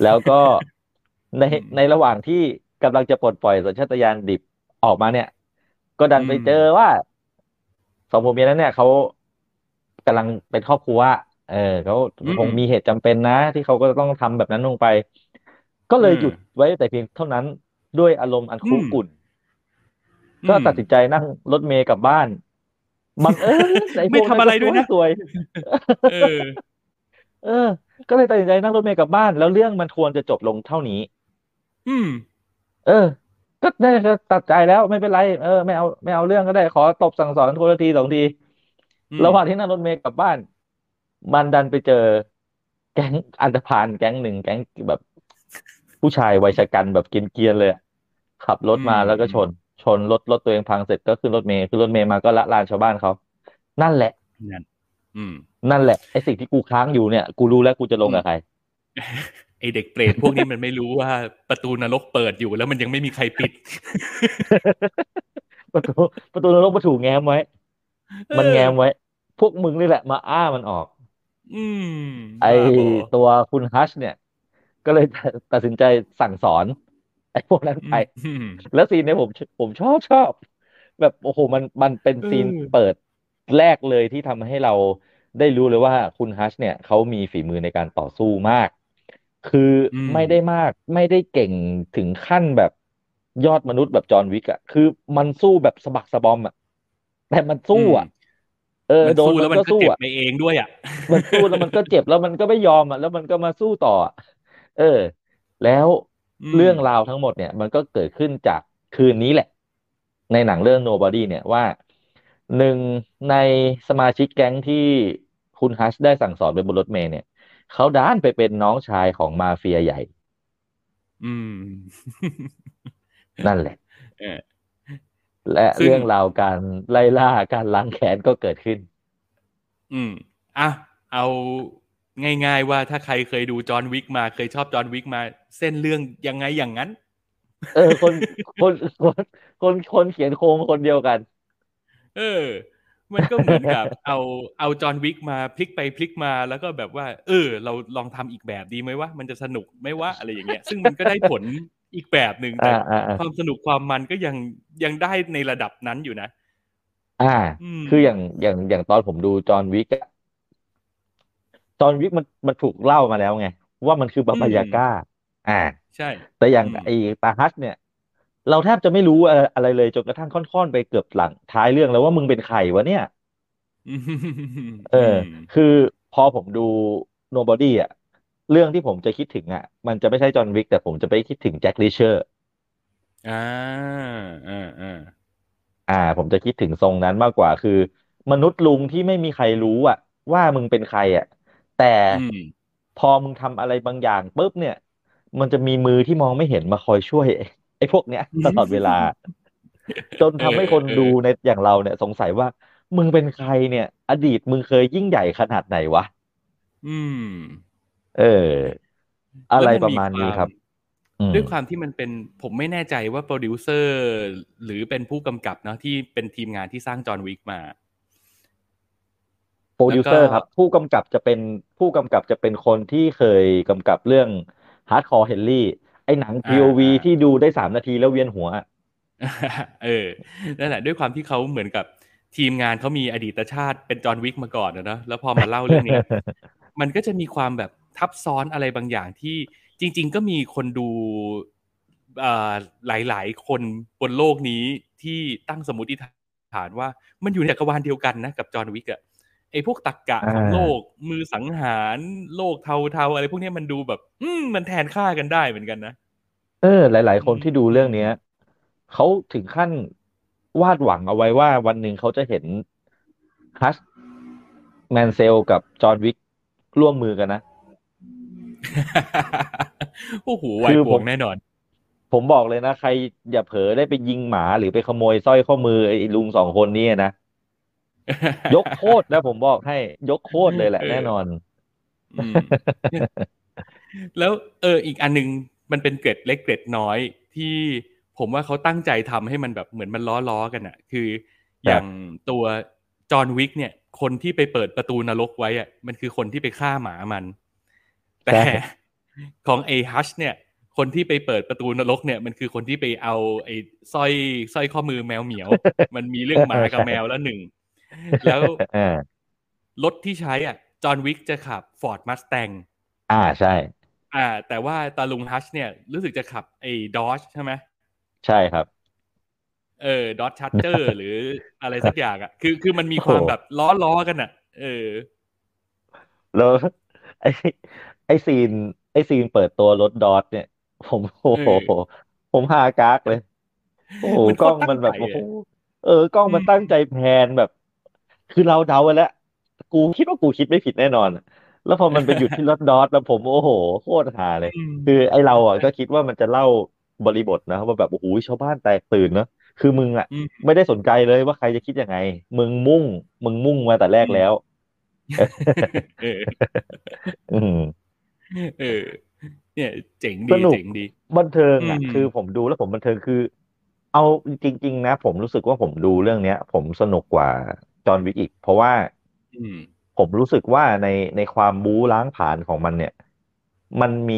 แล้วก็ในอืมในระหว่างที่กำลังจะปลดปล่อยสัญชาตญาณดิบออกมาเนี่ย ก็ดันไปอืมเจอว่าสองผัวเมียนั้นเนี่ยเขากำลังเป็นครอบครัว เออเขาคงมีเหตุจำเป็นนะ ที่เขาก็ต้องทำแบบนั้นลงไป ก็เลยหยุดไว้แต่เพียงเท่านั้นด้วยอารมณ์อันคุกกุ่น ก็ตัดสินใจนั่งรถเมย์กลับบ้านบังเอิญอ้พวกไม่ทำอะไรด้วยนะสวยเออ เออ ก็เลยตัดสินใจนั่งรถเมย์กลับบ้าน แล้วเรื่องมันควรจะจบลงเท่านี้ อืม เออ ก็ได้ก็ตัดใจแล้วไม่เป็นไร เออไม่เอาไม่เอาเรื่องก็ได้ขอตบสั่งสอนคนละทีสองทีอืมระหว่างที่นั่งรถเมล์กลับบ้าน มันดันไปเจอ แก๊งอันธพาลแก๊งหนึ่งแก๊งแบบผู้ชายวัยชะกันแบบเกรียนๆเลยอะขับรถมาแล้วก็ชน ชนรถรถตัวเองพังเสร็จก็ขึ้นรถเมล์ขึ้นรถเมล์มาก็ละลานชาวบ้านเขานั่นแหละนั่นอืมนั่นแหละไอสิ่งที่กูค้างอยู่เนี่ย กูรู้แล้วกูจะลงกับใครไอเด็กเปรตพวกนี้มันไม่รู้ว่าประตูนรกเปิดอยู่แล้วมันยังไม่มีใครปิด ประตูประตูนรกประถูแง้มไว้ มันแง้มไว้ พวกมึงนี่แหละ มาอ้ามันออก อืมไอบ้าบอตัวคุณฮัชเนี่ย ก็เลยตัดสินใจสั่งสอน ไอ้พวกนั้นไปอืมแล้วซีนเนี่ยผมผมชอบชอบ แบบโอ้โหมันมันเป็นซีนเออเปิดแรกเลยที่ทำให้เราได้รู้เลยว่าคุณฮัชเนี่ยเขามีฝีมือในการต่อสู้มาก คืออมไม่ได้มากไม่ได้เก่งถึงขั้นแบบยอดมนุษย์แบบจอห์นวิกอะคือมันสู้แบบสะบักสะบอมอะแต่มันสู้อะ เออมันโดนสู้มัแล้วนมันก็ก็สู้เจ็บอะไปเองด้วยอะมันสู้แล้วมันก็เจ็บแล้วมันก็ไม่ยอมอะแล้วมันก็มาสู้ต่ออะเออ แล้วอืมเรื่องราวทั้งหมดเนี่ย มันก็เกิดขึ้นจากคืนนี้แหละ ในหนังเรื่อง Nobody เนี่ยว่าหนึ่งในสมาชิกแก๊งที่คุณฮัชได้สั่งสอนไปบนรถเมล์เนี่ยเขาด้านไปเป็นน้องชายของมาเฟียใหญ่ อืม นั่นแหละเออ และซึ่งเรื่องราวการไล่ล่าการล้างแค้นก็เกิดขึ้น อืมอะเอาง่ายๆว่าถ้าใครเคยดูจอห์นวิกมาเคยชอบจอห์นวิกมา เส้นเรื่องยังไงอย่างนั้น เออ คนคนคนคนคนเขียนโครงคนเดียวกัน เออ มันก็เหมือนกับ เอาเอาจอห์นวิกมาพลิกไปพลิกมาแล้วก็แบบว่า เออ เราลองทำอีกแบบดีไหมว่ามันจะสนุกไหมว่าอะไรอย่างเงี้ย ซึ่งมันก็ได้ผล อีกแบบหนึ่งแต่อ่าอ่าอ่าความสนุกความมันก็ยังยังได้ในระดับนั้นอยู่นะ อ่าอืมคืออย่างอย่างอย่างตอนผมดูจอห์นวิกอะจอห์นวิกมันมันถูกเล่ามาแล้วไง ว่ามันคือบาบายาก้า อ่า ใช่ แต่อย่างอืมไอ้ตาฮัสเนี่ย เราแทบจะไม่รู้อะไรอะไรเลยจนกระทั่งค่อนๆไปเกือบหลังท้ายเรื่องแล้วว่ามึงเป็นใครวะเนี่ยมเออ คือพอผมดู Nobody อะ เรื่องที่ผมจะคิดถึงอะ มันจะไม่ใช่จอห์นวิกแต่ผมจะไปคิดถึงแจ็คลิเชอร์อ่าอ่าอ่าอ่า ผมจะคิดถึงทรงนั้นมากกว่าคือ มนุษย์ลุงที่ไม่มีใครรู้อะ ว่ามึงเป็นใครอะ แต่อืมพอมึงทำอะไรบางอย่างปุ๊บเนี่ย มันจะมีมือที่มองไม่เห็นมาคอยช่วยไอ้พวกเนี้ยตลอดเวลา จนทำให้คนเออเออดูในอย่างเราเนี่ย สงสัยว่า มึงเป็นใครเนี่ย อดีตมึงเคยยิ่งใหญ่ขนาดไหนวะ อืม เออ อะไรประมาณนี้ครับ แล้วมันอืมด้วยความที่มันเป็นผมไม่แน่ใจว่าโปรดิวเซอร์หรือเป็นผู้กำกับเนาะที่เป็นทีมงานที่สร้างจอห์นวิกมาโปรดิวเซอร์แล้วก็ครับ ผู้กำกับจะเป็นผู้กำกับจะเป็นคนที่เคยกำกับเรื่อง Hardcore Henry ไอ้หนัง POV ที่ดูได้สามนาทีแล้วเวียนหัวเออนั่นแหละด้วยความที่เขาเหมือนกับทีมงานเขามีอดีตชาติเป็นจอห์นวิกมาก่อนนะเนอะแล้วพอมาเล่าเรื่องเนี้ยมันก็จะมีความแบบ ทับซ้อนอะไรบางอย่างที่จริง ๆ ก็มีคนดูเอ่อหลาย ๆ คนบนโลกนี้ที่ตั้งสมมติฐานว่ามันอยู่ในจักรวาลเดียวกันนะกับจอห์นวิกอะไอ้พวกตักกะของอ่าโลกมือสังหารโลกเทาๆอะไรพวกเนี้ยมันดูแบบ อืมมันแทนค่ากันได้เหมือนกันนะเออ หลาย ๆ คนที่ดูเรื่องเนี้ยเขาถึงขั้นวาดหวังเอาไว้ว่าวันหนึ่งเขาจะเห็นฮัสแมนเซลกับจอห์นวิกร่วมมือกันนะ โอ้โหคืวายอป่ผวมงแน่นอน ผมบอกเลยนะ ใครอย่าเผลอได้ไปยิงหมาหรือไปขโมยสร้อยข้อมือไอ้ลุงสองคนนี้นะ ยกโคตรนะผมบอกให้ ยกโคตรเลยแหละเออแน่นอนอืมแล้วเอออีกอันนึงมันเป็นเกร็ดเล็กเกร็ดน้อยที่ผมว่าเขาตั้งใจทำให้มันแบบเหมือนมันล้อล้อๆกันอะคืออย่างตัวจอห์นวิกเนี่ย คนที่ไปเปิดประตูนรกไว้อะมันคือคนที่ไปฆ่าหมามัน แต่ใช่ของไอ้ฮัชเนี่ย คนที่ไปเปิดประตูนรกเนี่ยมันคือคนที่ไปเอาไอ้สร้อยสร้อยข้อมือแมวเหมียว มันมีเรื่องหมากับแมวแล้วหนึ่ง แล้วอ่ารถที่ใช้อะ จอห์นวิกจะขับฟอร์ดมัสแตงอ่าใช่ อ่า แต่ว่าตาลุงฮัชเนี่ย รู้สึกจะขับไอ้ Dodge ใช่ไหมใช่ครับเออ Dodge Charger หรืออะไรสักอย่างอะ คือคือมันมีความโอ้แบบล้อล้อๆกันอะ เออ แล้วไอ ไอ scene ไอ scene เปิดตัวรถ Dodge เนี่ย ผมโอ้โหเออผมฮากากเลย โอ้โหมันโคตร กล้อรงมันแบบตั้งใจอะ โอ้โหเออกล้องมันอืมตั้งใจ pan แบบ คือเราเดาไว้แล้ว กูคิดว่ากูคิดไม่ผิดแน่นอนแล้วพอมันไปหยุดที่รถ Dodge แล้วผมโอ้โหโคตรฮาเลยอืมคือไอเราอะก็คิดว่ามันจะเล่าบริบทนะว่าแบบโอ้โหชาวบ้านแตกตื่นเนอะคือมึงอะอืมไม่ได้สนใจเลยว่าใครจะคิดยังไง มึงมุ่ง มึงมุ่งมาแต่แรกแล้วเอออืม เออ เนี่ยเจ๋งสดีนุกเจ๋งดี บันเทิงอะอืมคือผมดูแล้วผมบันเทิงคือ เอาจริง ๆ นะ ผมรู้สึกว่าผมดูเรื่องเนี้ย ผมสนุกกว่าจอห์นวิกอีก เพราะว่าอืมผมรู้สึกว่าในในความบู๊ล้างผลาญของมันเนี่ย มันมี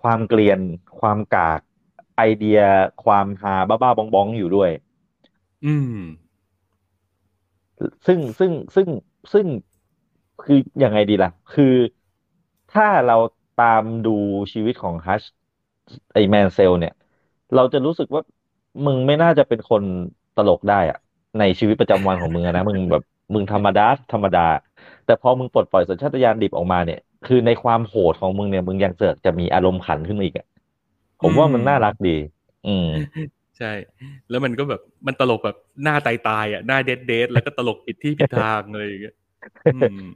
ความเกลียน ความกากไอเดียความฮาบ้าๆบองๆอยู่ด้วย อืม ซึ่งซึ่งซึ่งซึ่งคือยังไงดีล่ะ คือ ถ้าเราตามดูชีวิตของฮัชไอแมนเซลเนี่ย เราจะรู้สึกว่ามึงไม่น่าจะเป็นคนตลกได้อะในชีวิตประจำวันของมึงอะนะ มึงแบบมึงธรรมดาธรรมดา แต่พอมึงปลดปล่อยสัญชาตญาณดิบออกมาเนี่ย คือในความโหดของมึงเนี่ย มึงยังเสือกจะมีอารมณ์ขันขึ้นมาอีกอะผมว่ามันน่ารักดี อืมใช่ แล้วมันก็แบบมันตลกแบบหน้าตายตายๆอะหน้าเด๊ดเดแล้วก็ตลกผิดที่ผิดทางเลยอย่างเงี้ย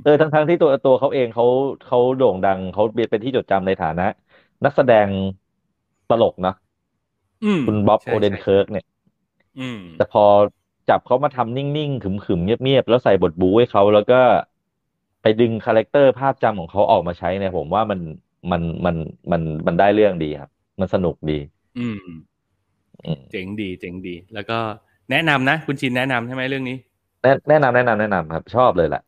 เออทั้งทั้งที่ตัวตัวเขาเองเขาเขาโด่งดังเขาเป็นที่จดจำในฐานะ นักแสดงตลกนะอืมคุณบ๊อบใช่โอเดนใช่เคิร์กเนี่ยอืมแต่พอจับเขามาทำนิ่งๆขรึมๆ เงียบๆ แล้วใส่บทบู๊ให้เขาแล้วก็ไปดึง character ภาพจำของเขาออกมาใช้เนี่ยผมว่ามันมันมันมันมันได้เรื่องดีครับ มันสนุกดี อืมอืมเจ๋งดีเจ๋งดี แล้วก็แนะนำนะ คุณชินแนะนำใช่ไหมเรื่องนี้ แนะแนะนำแนะนำแนะนำครับ ชอบเลยแหละ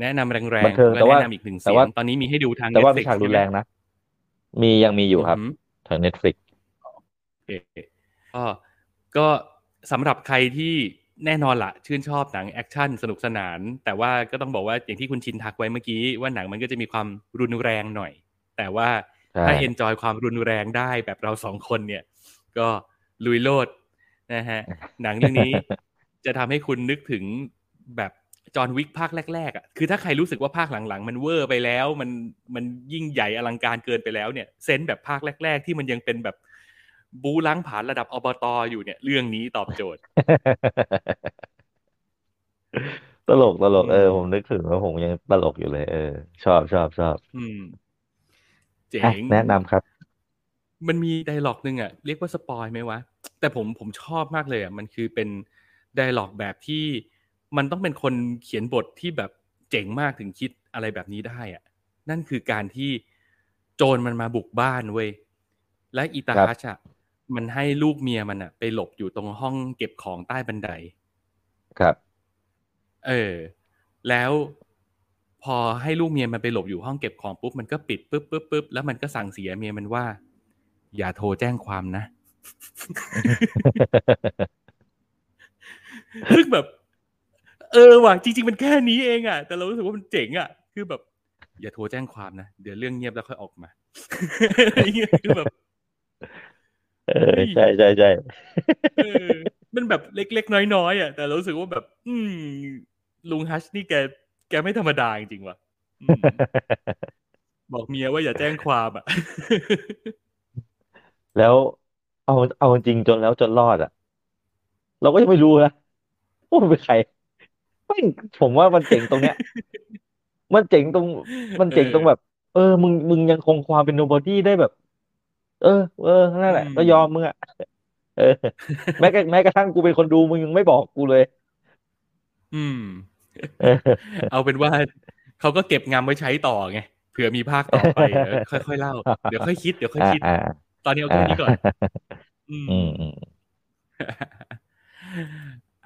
แนะนำแรงบันเทิงๆแต่และว่าแนะนำอีกหนึ่งแต่เสียว่างตอนนี้มีให้ดูทางแต่ว่ามี Netflix ฉากรุนใช่ไหมแรงนะ มียังมีอยู่ครับอืมทาง Netflix โอเคก็ก็สำหรับใครที่แน่นอนละชื่นชอบหนังแอคชั่นสนุกสนาน แต่ว่าก็ต้องบอกว่าอย่างที่คุณชินทักไว้เมื่อกี้ว่าหนังมันก็จะมีความรุนแรงหน่อย แต่ว่าใช่ถ้า enjoy ความรุนแรงได้แบบเราสองคนเนี่ย ก็ลุยโลดนะฮะหนังเรื่องนี้จะทำให้คุณนึกถึงแบบ จอห์นวิกภาคแรกๆอะคือถ้าใครรู้สึกว่าภาคหลังๆ มันเวอร์ไปแล้วมันมันยิ่งใหญ่อลังการเกินไปแล้วเนี่ย sense แบบภาคแรก ๆ ที่มันยังเป็นแบบบู๊ล้างผลาญระดับอบตอยู่เนี่ย เรื่องนี้ตอบโจทย์ ตลกตลกเอออืมผมนึกถึงแล้วผมยังตลกอยู่เลยเออชอบชอบชอบอืมเจ๋งอะแนะนำครับ มันมี dialogue หนึ่งอะเรียกว่า spoil ไหมวะ แต่ผมผมชอบมากเลยอะมันคือเป็น dialogue แบบที่ มันต้องเป็นคนเขียนบทที่แบบเจ๋งมากถึงคิดอะไรแบบนี้ได้อะนั่นคือการที่โจรมันมาบุกบ้านเว้ยและอีตาครับฮัชอะมันให้ลูกเมียมันอะไปหลบอยู่ตรงห้องเก็บของใต้บันได ครับ เออ แล้วพอให้ลูกเมียมันไปหลบอยู่ห้องเก็บของปุ๊บมันก็ปิดปุ๊บปุ๊บปุ๊บแล้วมันก็สั่งเสียเมียมันว่า อย่าโทรแจ้งความนะซึ่งแบบ เออว่ะจริง ๆ มันแค่นี้เองอะ แต่เรารู้สึกว่ามันเจ๋งอะ คือแบบ อย่าโทรแจ้งความนะ เดี๋ยวเรื่องเงียบแล้วค่อยออกมาอะไรเงี้ยคือแบบเออใช่ใช่ใช่เออมันแบบเล็กๆ น้อยๆอะ แต่เรารู้สึกว่าแบบ อืม ลุงฮัชนี่แก แกไม่ธรรมดาจริงๆว่ะอืมบอกเมียว่าอย่าแจ้งความอะ แล้วเอาเอาจริงจนแล้วจนรอดอะ เราก็ยังไม่รู้นะว่ามันเป็นใครไม่งผมว่ามันเจ๋งตรงเนี้ย มันเจ๋งตรง มันเจ๋งตรงแบบ เออ มึง มึงยังคงความเป็น nobody ได้แบบ เออ เออ นั่นแหละอืมก็ยอมมึงอะเออ แม้กระแม้กระทั่งกูเป็นคนดูมึงยังไม่บอกกูเลย อืม เออเอาเป็นว่าเขาก็เก็บงำไว้ใช้ต่อไง เผื่อมีภาคต่อไปเออค่อยๆเล่า เดี๋ยวค่อยคิด เดี๋ยวค่อยอ่าคิดอ่าตอนนี้เอาแค่นี้ก่อน อืมอืมอืม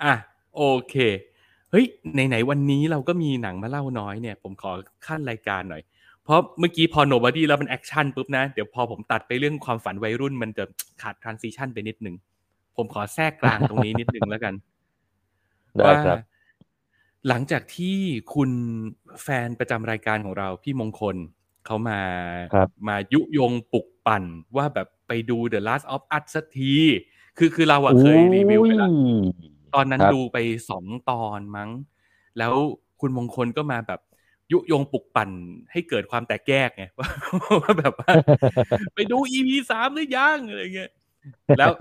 อะ โอเค เฮ้ยไหนๆวันนี้เราก็มีหนังมาเล่าน้อยเนี่ย ผมขอคั่นรายการหน่อย เพราะเมื่อกี้พอ Nobody แล้วมันแอคชั่นปุ๊บนะ เดี๋ยวพอผมตัดไปเรื่องความฝันวัยรุ่นมันจะขาด transition ไปนิดนึง ผมขอแทรกกลางตรงนี้นิดนึงแล้วกันได้ครับว่าหลังจากที่คุณแฟนประจำรายการของเราพี่มงคลเขามาครับมายุยงปลุกปั่นว่าแบบไปดู The Last of Us สักที คือคือเราอะเคยรีวิวไปแล้ว ตอนนั้นครับดูไปสองตอนมั้ง แล้วคุณมงคลก็มาแบบยุยงปลุกปั่นให้เกิดความแตกแยกไงว่าว่าแบบว่าไปดู EP สามหรือยังอะไรเงี้ยแล้ว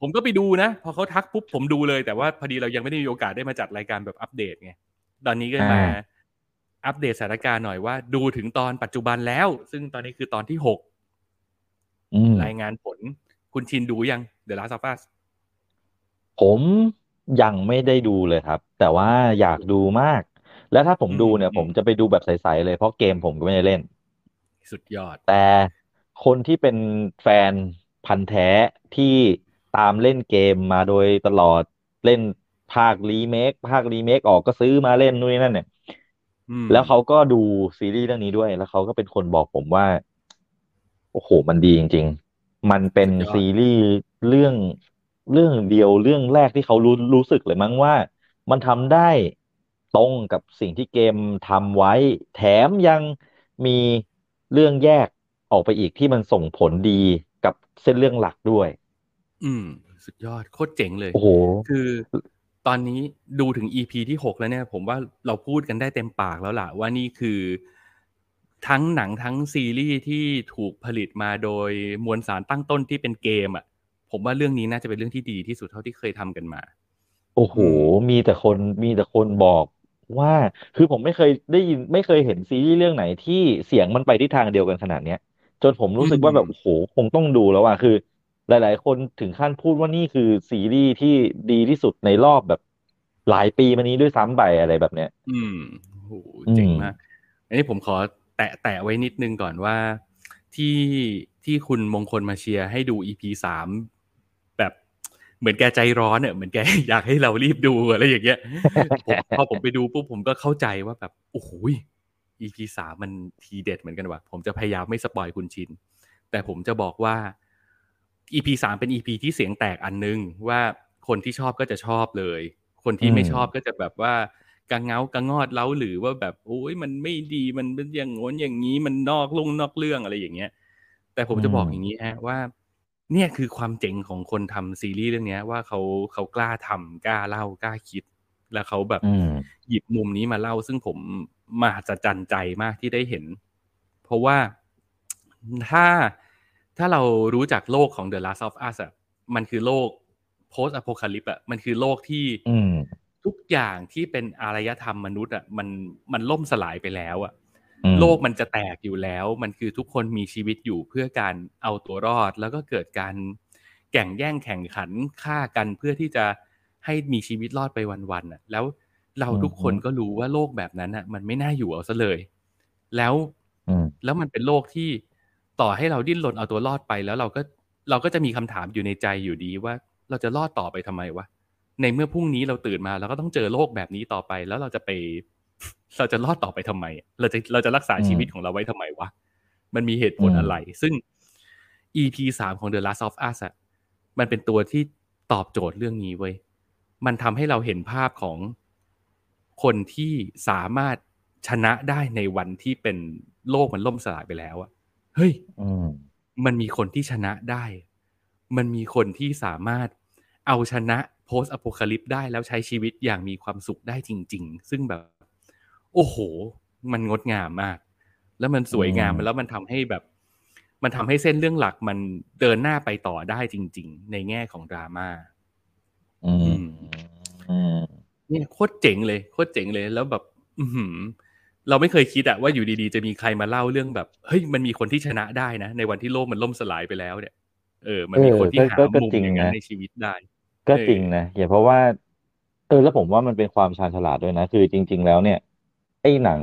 ผมก็ไปดูนะ พอเขาทักปุ๊บผมดูเลย แต่ว่าพอดีเรายังไม่ได้มีโอกาสได้มาจัดรายการแบบอัปเดตไงตอนนี้ก็มาอ่าอัปเดตสถานการณ์หน่อยว่าดูถึงตอนปัจจุบันแล้ว ซึ่งตอนนี้คือตอนที่หกอืมรายงานผล คุณชินดูยัง The Last of Us ผม ยังไม่ได้ดูเลยครับ แต่ว่าอยากดูมาก แล้วถ้าผมอืมดูเนี่ยอืมผมจะไปดูแบบใสๆเลยเพราะเกมผมก็ไม่ได้เล่น สุดยอด แต่คนที่เป็นแฟนพันธุ์แท้ที่ตามเล่นเกมมาโดยตลอดเล่นภาครีเมคภาครีเมคออกก็ซื้อมาเล่นนู่นนนั่นเนี่ยอืมแล้วเขาก็ดูซีรีส์เรื่องนี้ด้วย แล้วเขาก็เป็นคนบอกผมว่า โอ้โห มันดีจริง ๆ มันเป็นสุดยอดซีรีส์เรื่อง เรื่องเดียวเรื่องแรกที่เขารู้รู้สึกเลยมั้งว่า มันทำได้ตรงกับสิ่งที่เกมทำไว้ แถมยังมีเรื่องแยกออกไปอีกที่มันส่งผลดีกับเส้นเรื่องหลักด้วย อืม สุดยอดโคตรเจ๋งเลย โอ้โห คือตอนนี้ดูถึง EP ที่หกแล้วเนี่ย ผมว่าเราพูดกันได้เต็มปากแล้วล่ะ ว่านี่คือทั้งหนังทั้งซีรีส์ที่ถูกผลิตมาโดยมวลสารตั้งต้นที่เป็นเกมอะ ผมว่าเรื่องนี้น่าจะเป็นเรื่องที่ดีที่สุดเท่าที่เคยทำกันมา โอ้โห มีแต่คนมีแต่คนบอกว่าคือผมไม่เคยได้ยินไม่เคยเห็นซีรีส์เรื่องไหนที่เสียงมันไปทิศทางเดียวกันขนาดเนี้ย จนผมรู้สึกว่าแบบอืมโอ้โหคงต้องดูแล้วอะคือ หลาย ๆ คนถึงขั้นพูดว่านี่คือซีรีส์ที่ดีที่สุดในรอบแบบหลายปีมานี้ด้วยซ้ำไปอะไรแบบเนี้ย อืมโอ้โหอืมเจ๋งมาก อันนี้ผมขอแตะแตะไว้นิดนึงก่อนว่าที่ที่คุณมงคลมาเชียร์ให้ดู EP สามแบบ เหมือนแกใจร้อนเนี่ยเหมือนแกอยากให้เรารีบดูอะไรอย่างเงี้ยผมพอผมไปดูปุ๊บผมก็เข้าใจว่าแบบโอ้โห EP สามมันทีเด็ดเหมือนกันว่ะผมจะพยายามไม่สปอยคุณชิน แต่ผมจะบอกว่า EP สามเป็น EP ที่เสียงแตกอันนึงว่าคนที่ชอบก็จะชอบเลย คนที่ไม่อืมชอบก็จะแบบว่ากังเงากังงอดเล้าหรือว่าแบบโอ้ยมันไม่ดีมันเป็นอย่างโน้นอย่างนี้มันนอกลงนอกเรื่องอะไรอย่างเงี้ย แต่ผมจะบอกอย่างนี้ฮะว่า เนี่ยคือความเจ๋งของคนทำซีรีส์เรื่องเนี้ยว่าเขาเขากล้าทำกล้าเล่ากล้าคิด แล้วเขาแบบอืมหยิบมุมนี้มาเล่า ซึ่งผมมหัศจรรย์ใจมากที่ได้เห็น เพราะว่าถ้าถ้าเรารู้จักโลกของ The Last of Us อะมันคือโลก post apocalypse อะมันคือโลกที่อืมทุกอย่างที่เป็นอารยธรรมมนุษย์อะมันมันล่มสลายไปแล้วอะอืม โลกมันจะแตกอยู่แล้ว มันคือทุกคนมีชีวิตอยู่เพื่อการเอาตัวรอด แล้วก็เกิดการแข่งแย่งแข่งขันฆ่ากันเพื่อที่จะให้มีชีวิตรอดไปวันๆน่ะ แล้วเราทุกคนก็รู้ว่าโลกแบบนั้นน่ะ มันไม่น่าอยู่เอาซะเลย แล้วอืมแล้วมันเป็นโลกที่ต่อให้เราดิ้นรนเอาตัวรอดไปแล้วเราก็เราก็จะมีคำถามอยู่ในใจอยู่ดีว่า เราจะรอดต่อไปทำไมวะในเมื่อพรุ่งนี้เราตื่นมาเราก็ต้องเจอโลกแบบนี้ต่อไป แล้วเราจะไป เราจะรอดต่อไปทำไม เราจะเราจะรักษาอืมชีวิตของเราไว้ทำไมวะ มันมีเหตุผลอืมอะไร ซึ่ง EP สามของ The Last of Us อะมันเป็นตัวที่ตอบโจทย์เรื่องนี้เว้ย มันทำให้เราเห็นภาพของคนที่สามารถชนะได้ในวันที่เป็นโลกมันล่มสลายไปแล้วอะเฮ้ยอืมมันมีคนที่ชนะได้ มันมีคนที่สามารถเอาชนะ post apocalypse ได้แล้วใช้ชีวิตอย่างมีความสุขได้จริง ๆ ซึ่งแบบ โอ้โห มันงดงามมาก แล้วมันสวยงามอืมแล้วมันทำให้แบบ มันทำให้เส้นเรื่องหลักมันเดินหน้าไปต่อได้จริง ๆ ในแง่ของดราม่าอืมอืมเนี่ยโคตรเจ๋งเลยโคตรเจ๋งเลยแล้วแบบ อือหือเราไม่เคยคิดอะว่าอยู่ดีๆ จะมีใครมาเล่าเรื่องแบบเฮ้ยมันมีคนที่ชนะได้นะ ในวันที่โลกมันล่มสลายไปแล้วเนี่ย เออ มันมีคนที่หาก็ก็มุมจริงอย่างนั้นนะในชีวิตได้ ก็เออจริงนะอย่าเพราะว่า เออแล้วผมว่ามันเป็นความชาญฉลาดด้วยนะ คือจริง ๆ แล้วเนี่ย ไอ้หนัง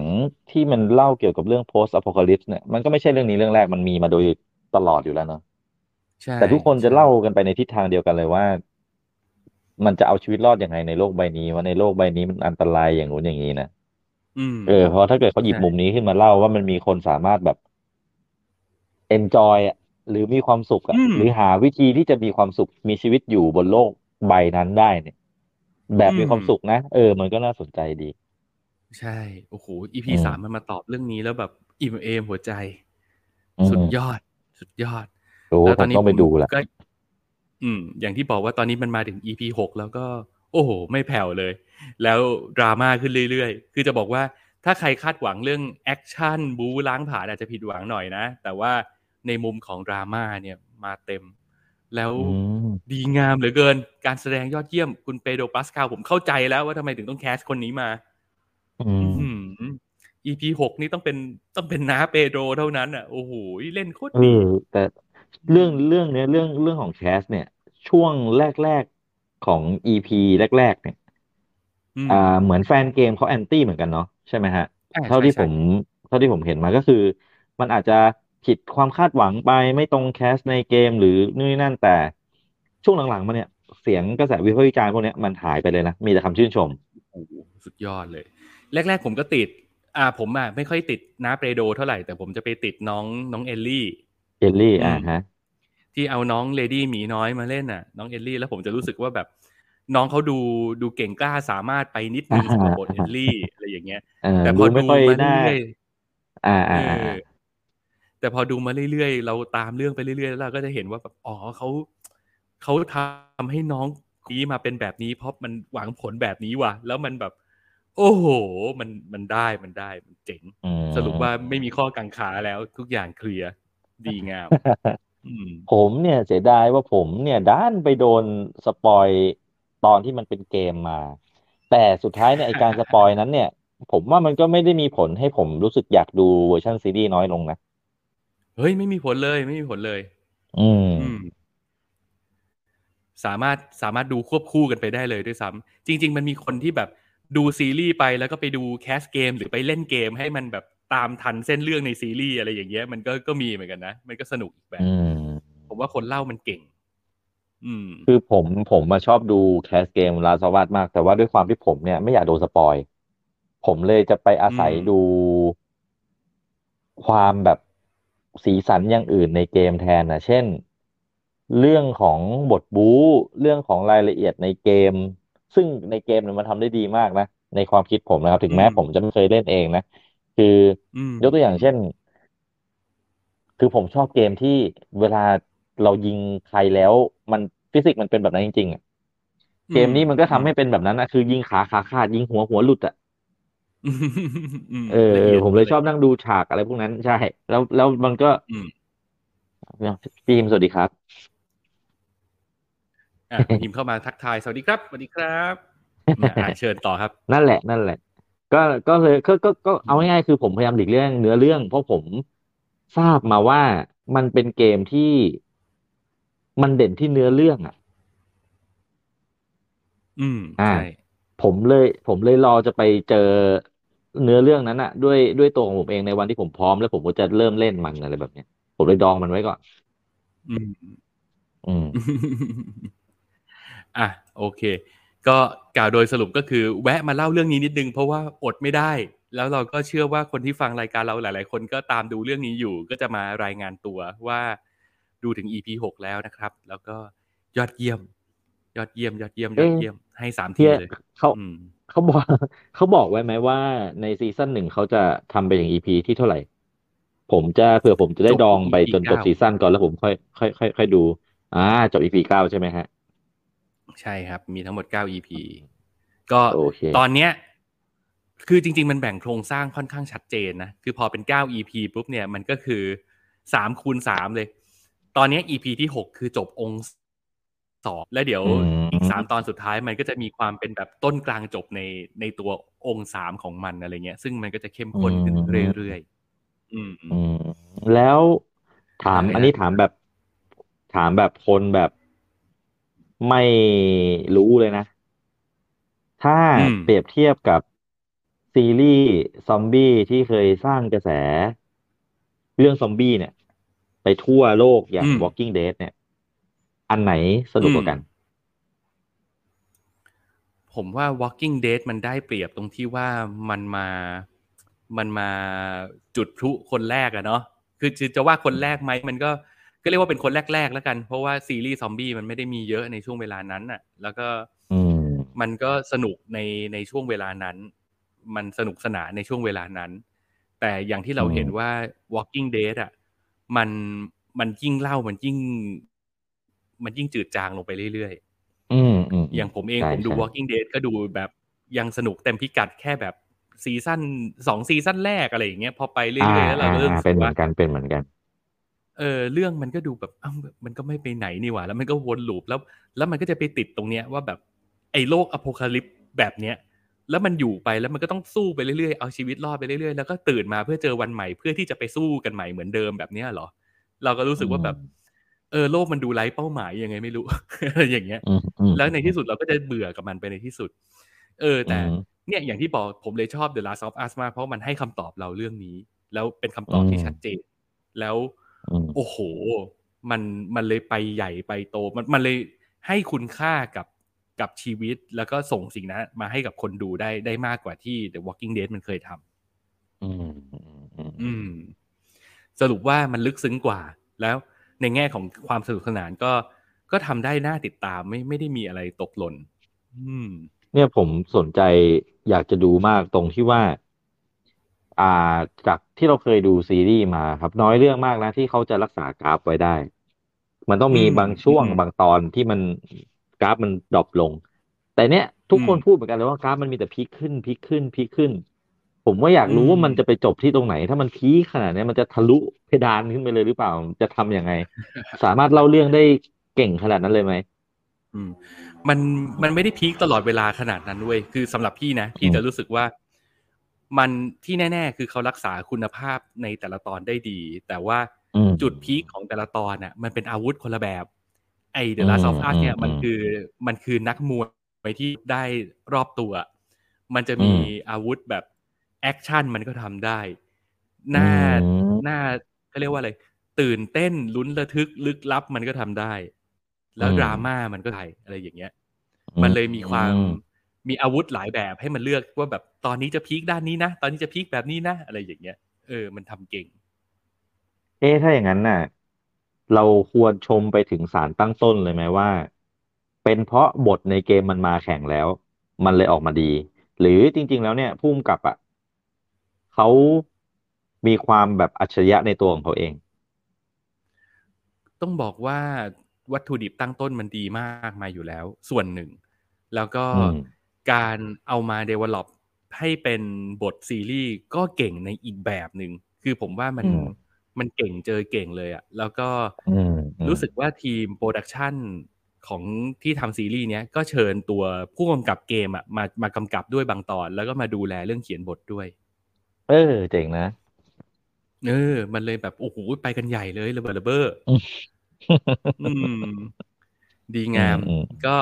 ที่มันเล่าเกี่ยวกับเรื่อง post apocalypse เนี่ยมันก็ไม่ใช่เรื่องนี้เรื่องแรกมันมีมาโดยตลอดอยู่แล้วเนาะใช่แต่ทุกคนจะใช่เล่ากันไปในทิศทางเดียวกันเลยว่า มันจะเอาชีวิตรอดยังไงในโลกใบนี้ว่าในโลกใบนี้มันอันตรายอย่างนู้นอย่างนี้นะอืมเออเพราะถ้าเกิดเขาหยิบใช่มุมนี้ขึ้นมาเล่าว่ามันมีคนสามารถแบบ enjoy อะหรือมีความสุขอะอืมหรือหาวิธีที่จะมีความสุขมีชีวิตอยู่บนโลกใบนั้นได้เนี่ย แบบมีความสุขนะเออ มันก็น่าสนใจดี ใช่ โอ้โห EP อืมสามมันมาตอบเรื่องนี้แล้วแบบอิ่มเอมหัวใจอืมสุดยอด สุดยอดโอ้แล้วผมต้องไปดูละก็อืม อย่างที่บอกว่าตอนนี้มันมาถึง EP หกแล้วก็ โอ้โห ไม่แผ่วเลย แล้วดราม่าขึ้นเรื่อยๆ คือจะบอกว่าถ้าใครคาดหวังเรื่องแอคชั่นบูล้างผ่านอาจจะผิดหวังหน่อยนะ แต่ว่าในมุมของดราม่าเนี่ยมาเต็ม แล้วอืมดีงามเหลือเกิน การแสดงยอดเยี่ยมคุณเปโดรปาสคาลผมเข้าใจแล้วว่าทำไมถึงต้อง cast คนนี้มา อืมอืม EP หกนี่ต้องเป็นต้องเป็นน้าเปโดรเท่านั้นอะ โอ้โหเล่นโคตรเอดีอแต่เรื่องเรื่องเนี้ยเรื่องเรื่องของ cast เนี่ย ช่วงแรก ๆของ EP แรก ๆ เนี่ยมอ่าเหมือนแฟนเกมเขา anti เหมือนกันเนาะใช่ไหมฮะอ่าเท่าที่ใช่ผใช่มเท่าที่ผมเห็นมาก็คือ มันอาจจะผิดความคาดหวังไปไม่ตรง cast ในเกมหรือนู่นนั่นแต่ช่วงหลังๆมาเนี่ย เสียงกระแสวิพากษ์วิจารณ์พวกเนี้ยมันหายไปเลยนะ มีแต่คำชื่นชมโอ้โหสุดยอดเลย แรก ๆ ผมก็ติด อ่า ผมอะไม่ค่อยติดน้าเปโดรเท่าไหร่แต่ผมจะไปติดน้องน้องเอลลี่เอลลี่อืมอ่าฮะที่เอาน้องเลดี้หมีน้อยมาเล่นน่ะ น้องเอลลี่ แล้วผมจะรู้สึกว่าแบบ น้องเขาดูดูเก่งกล้าสามารถไปนิดนึงอ่าสำหรับบทเอลลี่อะไรอย่างเงี้ยเออแต่พดูอไม่ดูค่อยมาน่าเรื่อยอ่าๆอ่าเออ่าอแต่พอดูมาเรื่อยๆ เราตามเรื่องไปเรื่อยๆ แล้วเราก็จะเห็นว่าแบบอ๋อเขาเขาทำให้น้องนี้มาเป็นแบบนี้เพราะมันหวังผลแบบนี้ว่ะ แล้วมันแบบ โอ้โห มันมันได้มันได้มันเจ๋งอืมสรุปว่าไม่มีข้อกังขาแล้วทุกอย่างเคลียร์ดีงามอืมผมเนี่ยเสียดายว่าผมเนี่ยด้านไปโดนสปอยตอนที่มันเป็นเกมมา แต่สุดท้ายเนี่ยไอ้การ spoil นั้นเนี่ย ผมว่ามันก็ไม่ได้มีผลให้ผมรู้สึกอยากดูเวอร์ชันซีรีส์น้อยลงนะ เฮ้ย ไม่มีผลเลยไม่มีผลเลย อืมอืมสามารถสามารถดูควบคู่กันไปได้เลยด้วยซ้ำจริง ๆ มันมีคนที่แบบ ดูซีรีส์ไปแล้วก็ไปดู cast เกม หรือไปเล่นเกมให้มันแบบตามทันเส้นเรื่องในซีรีส์อะไรอย่างเงี้ย มันก็ก็มีเหมือนกันนะ มันก็สนุกอีกแบบอืมผมว่าคนเล่ามันเก่งอืมคือผมผมมาชอบดูแคสเกมลาสวัสมาก แต่ว่าด้วยความที่ผมเนี่ยไม่อยากโดนสปอย ผมเลยจะไปอาศัยอืมดู ความแบบสีสันอย่างอื่นในเกมแทนนะเช่น เรื่องของบทบู๊เรื่องของรายละเอียดในเกม ซึ่งในเกมเนี่ยมันทำได้ดีมากนะ ในความคิดผมนะครับ ถึงแม้ผมจะไม่เคยเล่นเองนะ คืออืมยกตัวอย่างเช่น คือผมชอบเกมที่เวลาเรายิงใครแล้ว มันฟิสิกส์มันเป็นแบบนั้นจริงๆอะเกมนี้มันก็ทำให้เป็นแบบนั้นนะคือ ยิงขาขาขาดยิงหัวหัวหลุดอะอืมเออละเออีอยดผมเลยะชอบนั่งดูฉากอะไรพวกนั้นใช่ แล้วแล้วมันก็อืมพี่ฮิมสวัสดีครับอะ พิมพ์เข้ามาทักทายสวัสดีครับสวัสดีครับอะเชิญต่อครับ นั่นแหละนั่นแหละ ก็ก็เลยก็ก็ก็เอาง่ายๆคือผมพยายามหลีกเลี่ยงเนื้อเรื่อง เพราะผมทราบมาว่ามันเป็นเกมที่มันเด่นที่เนื้อเรื่องอะ อืมอ่าใช่ผมเลย ผมเลยรอจะไปเจอเนื้อเรื่องนั้นอะ ด้วยด้วยตัวของผมเองในวันที่ผมพร้อมแล้วผมก็จะเริ่มเล่นมันอะไรแบบเนี้ยผมเลยดองมันไว้ก่อน อืม อืม อะโอเค ก็กล่าวโดยสรุปก็คือ แวะมาเล่าเรื่องนี้นิดนึง เพราะว่าอดไม่ได้ แล้วเราก็เชื่อว่าคนที่ฟังรายการเราหลาย ๆ คนก็ตามดูเรื่องนี้อยู่ ก็จะมารายงานตัวว่าดูถึง EP หกแล้วนะครับ แล้วก็ยอดเยี่ยม ยอดเยี่ยม ยอดเยี่ยมยอดเยี่ยมให้สามทีเฮียเลยเขาอืมเขาบอกเขาบอกไว้ไหมว่าในซีซั่นหนึ่งเขาจะทำไปอย่าง EP ที่เท่าไหร่ ผมจะเผื่อผมจะได้จบดองไป EP จนจบเก้าซีซั่นก่อนแล้วผมค่อยค่อยค่อยค่อยดู อ่าจบอีพีเก้าใช่ไหมฮะ ใช่ครับ มีทั้งหมด 9 EP ก็โอเคตอนเนี้ย คือจริง ๆ มันแบ่งโครงสร้างค่อนข้างชัดเจนนะ คือพอเป็น 9 EP ปุ๊บเนี่ยมันก็คือ3คูณ3เลย ตอนเนี้ย EP ที่ 6 คือจบองค์สองแล้วเดี๋ยวอืมอีก3ตอนสุดท้ายมันก็จะมีความเป็นแบบต้นกลางจบในในตัวองค์สามของมันอะไรเงี้ย ซึ่งมันก็จะเข้มข้นขึ้นเรื่อยๆอืมอืมอืมแล้วถามได้ฮะอันนี้ถามแบบ ถามแบบคนแบบ ไม่รู้เลยนะ ถ้าอืม เปรียบเทียบกับซีรีส์ซอมบี้ที่เคยสร้างกระแส เรื่องซอมบี้เนี่ย ไปทั่วโลกอย่าง อืม Walking Dead เนี่ย อันไหนสนุกกว่ากันผผมว่า Walking Dead มันได้เปรียบตรงที่ว่ามันมามันมาจุดพลุคนแรกอะเนาะคือจะว่าคนแรกไหมมันก็ ก็เรียกว่าเป็นคนแรกๆแล้วกัน เพราะว่าซีรีส์ซอมบี้มันไม่ได้มีเยอะในช่วงเวลานั้นอะแล้วก็อืมมันก็สนุกในในช่วงเวลานั้น มันสนุกสนานในช่วงเวลานั้น แต่อย่างที่เราอืมเห็นว่า Walking Dead อะมันมันยิ่งเล่ามันยิ่ง มันยิ่งจืดจางลงไปเรื่อยอืมอืมๆอย่างผมเองใช่ผมดูใช่ Walking Dead ก็ดูแบบยังสนุกเต็มพิกัดแค่แบบซีซั่นสองซีซั่นแรกอะไรอย่างเงี้ยพอไปเรื่อยๆแล้วเราก็เริ่มอ่ารู้เป็สึนกเหมืว่าอนกันเป็นเหมือนกัน เออเรื่องมันก็ดูแบบอ้าวมันก็ไม่ไปไหนนี่หว่า แล้วมันก็วน loop แล้ว แล้วมันก็จะไปติดตรงเนี้ยว่าแบบไอ้โลก apocalypse แบบเนี้ยแล้วมันอยู่ไปแล้วมันก็ต้องสู้ไปเรื่อยๆเอาชีวิตรอดไปเรื่อยๆแล้วก็ตื่นมาเพื่อเจอวันใหม่เพื่อที่จะไปสู้กันใหม่เหมือนเดิมแบบเนี้ยเหรอ เราก็รู้สึกว่าแบบเออโลกมันดูไร้เป้าหมายยังไงไม่รู้อะไรอย่างเงี้ยอืมอืมแล้วในที่สุดเราก็จะเบื่อกับมันไปในที่สุด เออ แต่อืมเนี่ยอย่างที่บอกผมเลยชอบ The Last of Us มากเพราะมันให้คำตอบเราเรื่องนี้ แล้วเป็นคำตอบที่อืมชัดเจน แล้วอืม โอ้โห มันมันเลยไปใหญ่ไปโต มันมันเลยให้คุณค่ากับกับชีวิตแล้วก็ส่งสิ่งนั้นมาให้กับคนดูได้ได้มากกว่าที่ The Walking Dead มันเคยทำอืมอืมอืมอืมสรุปว่ามันลึกซึ้งกว่า แล้วในแง่ของความสนุกสนานก็ก็ทำได้น่าติดตามไม่ไม่ได้มีอะไรตกหล่นอืม เนี่ยผมสนใจอยากจะดูมากตรงที่ว่า อ่า จากที่เราเคยดูซีรีส์มาครับ น้อยเรื่องมากนะที่เขาจะรักษากราฟไว้ได้ มันต้องมีอืมบางช่วงอืมบางตอนที่มันกราฟมันดรอปลง แต่เนี้ยทุกคนอืมพูดเหมือนกันเลยว่ากราฟมันมีแต่พีคขึ้นพีคขึ้นพีคขึ้น ผมว่าอยากรู้อืมว่ามันจะไปจบที่ตรงไหน ถ้ามันพีคขนาดเนี้ยมันจะทะลุเพดานขึ้นไปเลยหรือเปล่าจะทำยังไง สามารถเล่าเรื่องได้เก่งขนาดนั้นเลยไหมอืมมันมันไม่ได้พีคตลอดเวลาขนาดนั้นเว้ยคือสำหรับพี่นะพี่อืมจะรู้สึกว่า มันที่แน่ ๆ คือเขารักษาคุณภาพในแต่ละตอนได้ดี แต่ว่าอืมจุดพีคของแต่ละตอนน่ะ มันเป็นอาวุธคนละแบบ ไอ้ The อืม Last of Us เนี่ยอืมมันคือมันคือนักมวยที่ได้รอบตัว มันจะมีอืมอาวุธแบบแอคชั่นมันก็ทำได้หน้าอืมหน้าเขาเรียกว่าอะไรตื่นเต้นลุ้นระทึกลึกลับมันก็ทำได้ แล้วอืมดราม่ามันก็ได้อะไรอย่างเงี้ย มันเลยมีความอื มมีอาวุธหลายแบบให้มันเลือกว่าแบบตอนนี้จะ peak ด้านนี้นะ ตอนนี้จะ peak แบบนี้นะ อะไรอย่างเงี้ย เออ มันทำเก่ง เอ๊ะถ้าอย่างนั้นน่ะ เราควรชมไปถึงสารตั้งต้นเลยไหมว่า เป็นเพราะบทในเกมมันมาแข่งแล้ว มันเลยออกมาดี หรือจริง ๆ แล้วเนี่ยผู้กำกับอะเขามีความแบบอัจฉริยะในตัวของเขาเอง ต้องบอกว่าวัตถุดิบตั้งต้นมันดีมากมาอยู่แล้ว ส่วนหนึ่ง แล้วก็อืม การเอามา develop ให้เป็นบทซีรีส์ก็เก่งในอีกแบบหนึ่งคือผมว่ามันอืมมันเก่งเจอเก่งเลยอะแล้วก็อืมอืมรู้สึกว่าทีม production ของที่ทำซีรีส์เนี้ยก็เชิญตัวผู้กำกับเกมอะมามากำกับด้วยบางตอน แล้วก็มาดูแลเรื่องเขียนบทด้วย เออเจ๋งนะ เออ มันเลยแบบ โอ้โห ไปกันใหญ่เลยระเบิดระเบ้ออืมดีงามอืมก็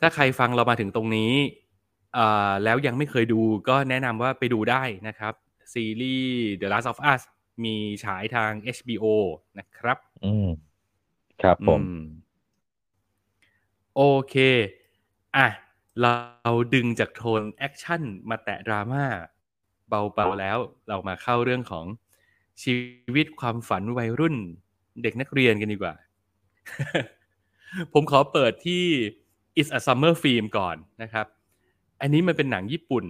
ถ้าใครฟังเรามาถึงตรงนี้อ่า แล้วยังไม่เคยดูก็แนะนำว่าไปดูได้นะครับ ซีรีส์ The Last of Us มีฉายทาง HBO นะครับ อืม ครับผมอืมโอเค อะ เราดึงจากโทนแอคชั่นมาแตะดราม่าเบาๆแล้ว เรามาเข้าเรื่องของชีวิตความฝันวัยรุ่นเด็กนักเรียนกันดีกว่า ผมขอเปิดที่ It's a Summer Film ก่อนนะครับ อันนี้มันเป็นหนังญี่ปุ่น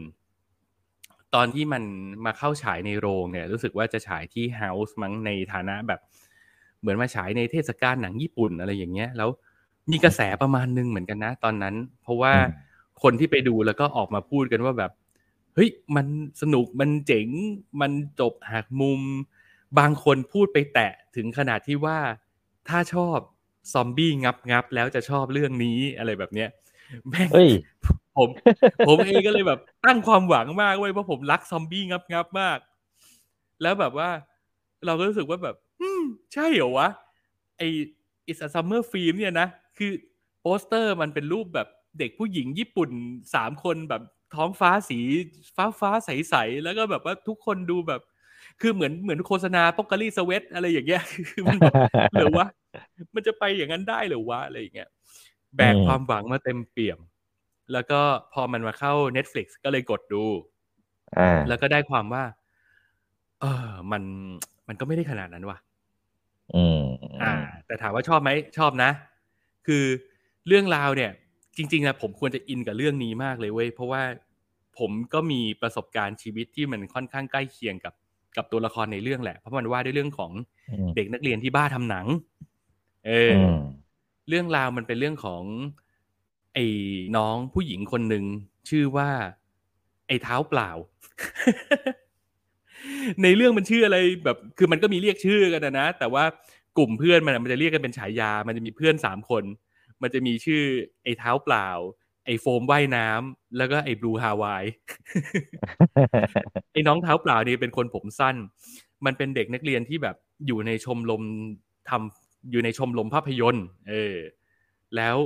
ตอนที่มันมาเข้าฉายในโรงเนี่ย รู้สึกว่าจะฉายที่ House มั้งในฐานะแบบ เหมือนมาฉายในเทศกาลหนังญี่ปุ่นอะไรอย่างเงี้ย แล้วมีกระแสประมาณนึงเหมือนกันนะ ตอนนั้น เพราะว่าอืมคนที่ไปดูแล้วก็ออกมาพูดกันว่าแบบเฮ้ยมันสนุกมันเจ๋งมันจบหักมุม บางคนพูดไปแตะถึงขนาดที่ว่าถ้าชอบซอมบี้งับงับๆแล้วจะชอบเรื่องนี้อะไรแบบเนี้ยแม่งเฮ้ย ผม ผมเองก็เลยแบบตั้งความหวังมากเว้ยเพราะผมรักซอมบี้งับงับๆมาก แล้วแบบว่า เราก็รู้สึกว่าแบบ อืม ใช่เหรอวะไอ It's a Summer Film เนี่ยนะ คือโปสเตอร์มันเป็นรูปแบบเด็กผู้หญิงญี่ปุ่นสามคนแบบท้องฟ้าสีฟ้าฟ้าใสๆ แล้วก็แบบว่าทุกคนดูแบบ คือเหมือนเหมือนโฆษณาปอกกาลีสเวตอะไรอย่างเงี้ยคือมันแบบเหรือวะมันจะไปอย่างนั้นได้เหรือวะอะไรอย่างเงี้ยแบกอืมความหวังมาเต็มเปี่ยม แล้วก็พอมันมาเข้า Netflix ก็เลยกดดูอ่าแล้วก็ได้ความว่า เออ มันมันก็ไม่ได้ขนาดนั้นว่ะอืมอ่า แต่ถามว่าชอบไหมชอบนะ คือเรื่องราวเนี่ย จริง ๆนะผมควรจะอินกับเรื่องนี้มากเลยเว้ยเพราะว่าผมก็มีประสบการณ์ชีวิตที่มันค่อนข้างใกล้เคียงกับกับตัวละครในเรื่องแหละ เพราะมันว่าด้วยเรื่องของอืมเด็กนักเรียนที่บ้าทำหนัง เอออือมเรื่องราวมันเป็นเรื่องของ ไอ้น้องผู้หญิงคนหนึ่งชื่อว่า ไอ้เท้าเปล่า ในเรื่องมันชื่ออะไรแบบ คือมันก็มีเรียกชื่อกันนะ แต่ว่ากลุ่มเพื่อนมันมันจะเรียกกันเป็นฉายา มันจะมีเพื่อนสามคน มันจะมีชื่อ ไอ้เท้าเปล่า ไอ้โฟมว่ายน้ำแล้วก็ไอ้บลูฮาวายไอ้น้องเท้าเปล่านี่เป็นคนผมสั้น มันเป็นเด็กนักเรียนที่แบบอยู่ในชมรมทำอยู่ในชมรมภาพยนตร์ เออ แล้ว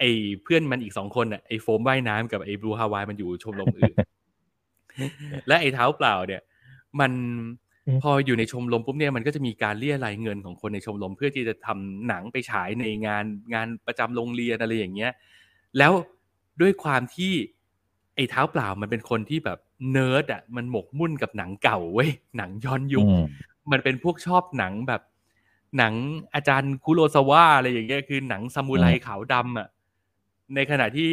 ไอ้เพื่อนมันอีกสองคนอะไอ้โฟมว่ายน้ำกับไอ้บลูฮาวายมันอยู่ชมรมอื่น และไอ้เท้าเปล่าเนี่ย มันอืมพออยู่ในชมรมปุ๊บเนี่ยมันก็จะมีการเรียรายเงินของคนในชมรม เพื่อที่จะทำหนังไปฉายในงานงานประจำโรงเรียนอะไรอย่างเงี้ย แล้วด้วยความที่ไอ้เท้าเปล่ามันเป็นคนที่แบบเนิร์ดอะมันหมกมุ่นกับหนังเก่าเว้ยหนังย้อนยุคอืมมันเป็นพวกชอบหนังแบบ หนังอาจารย์คุโรซาวะอะไรอย่างเงี้ยคือหนังซามูไรอืมขาวดำอะ ในขณะที่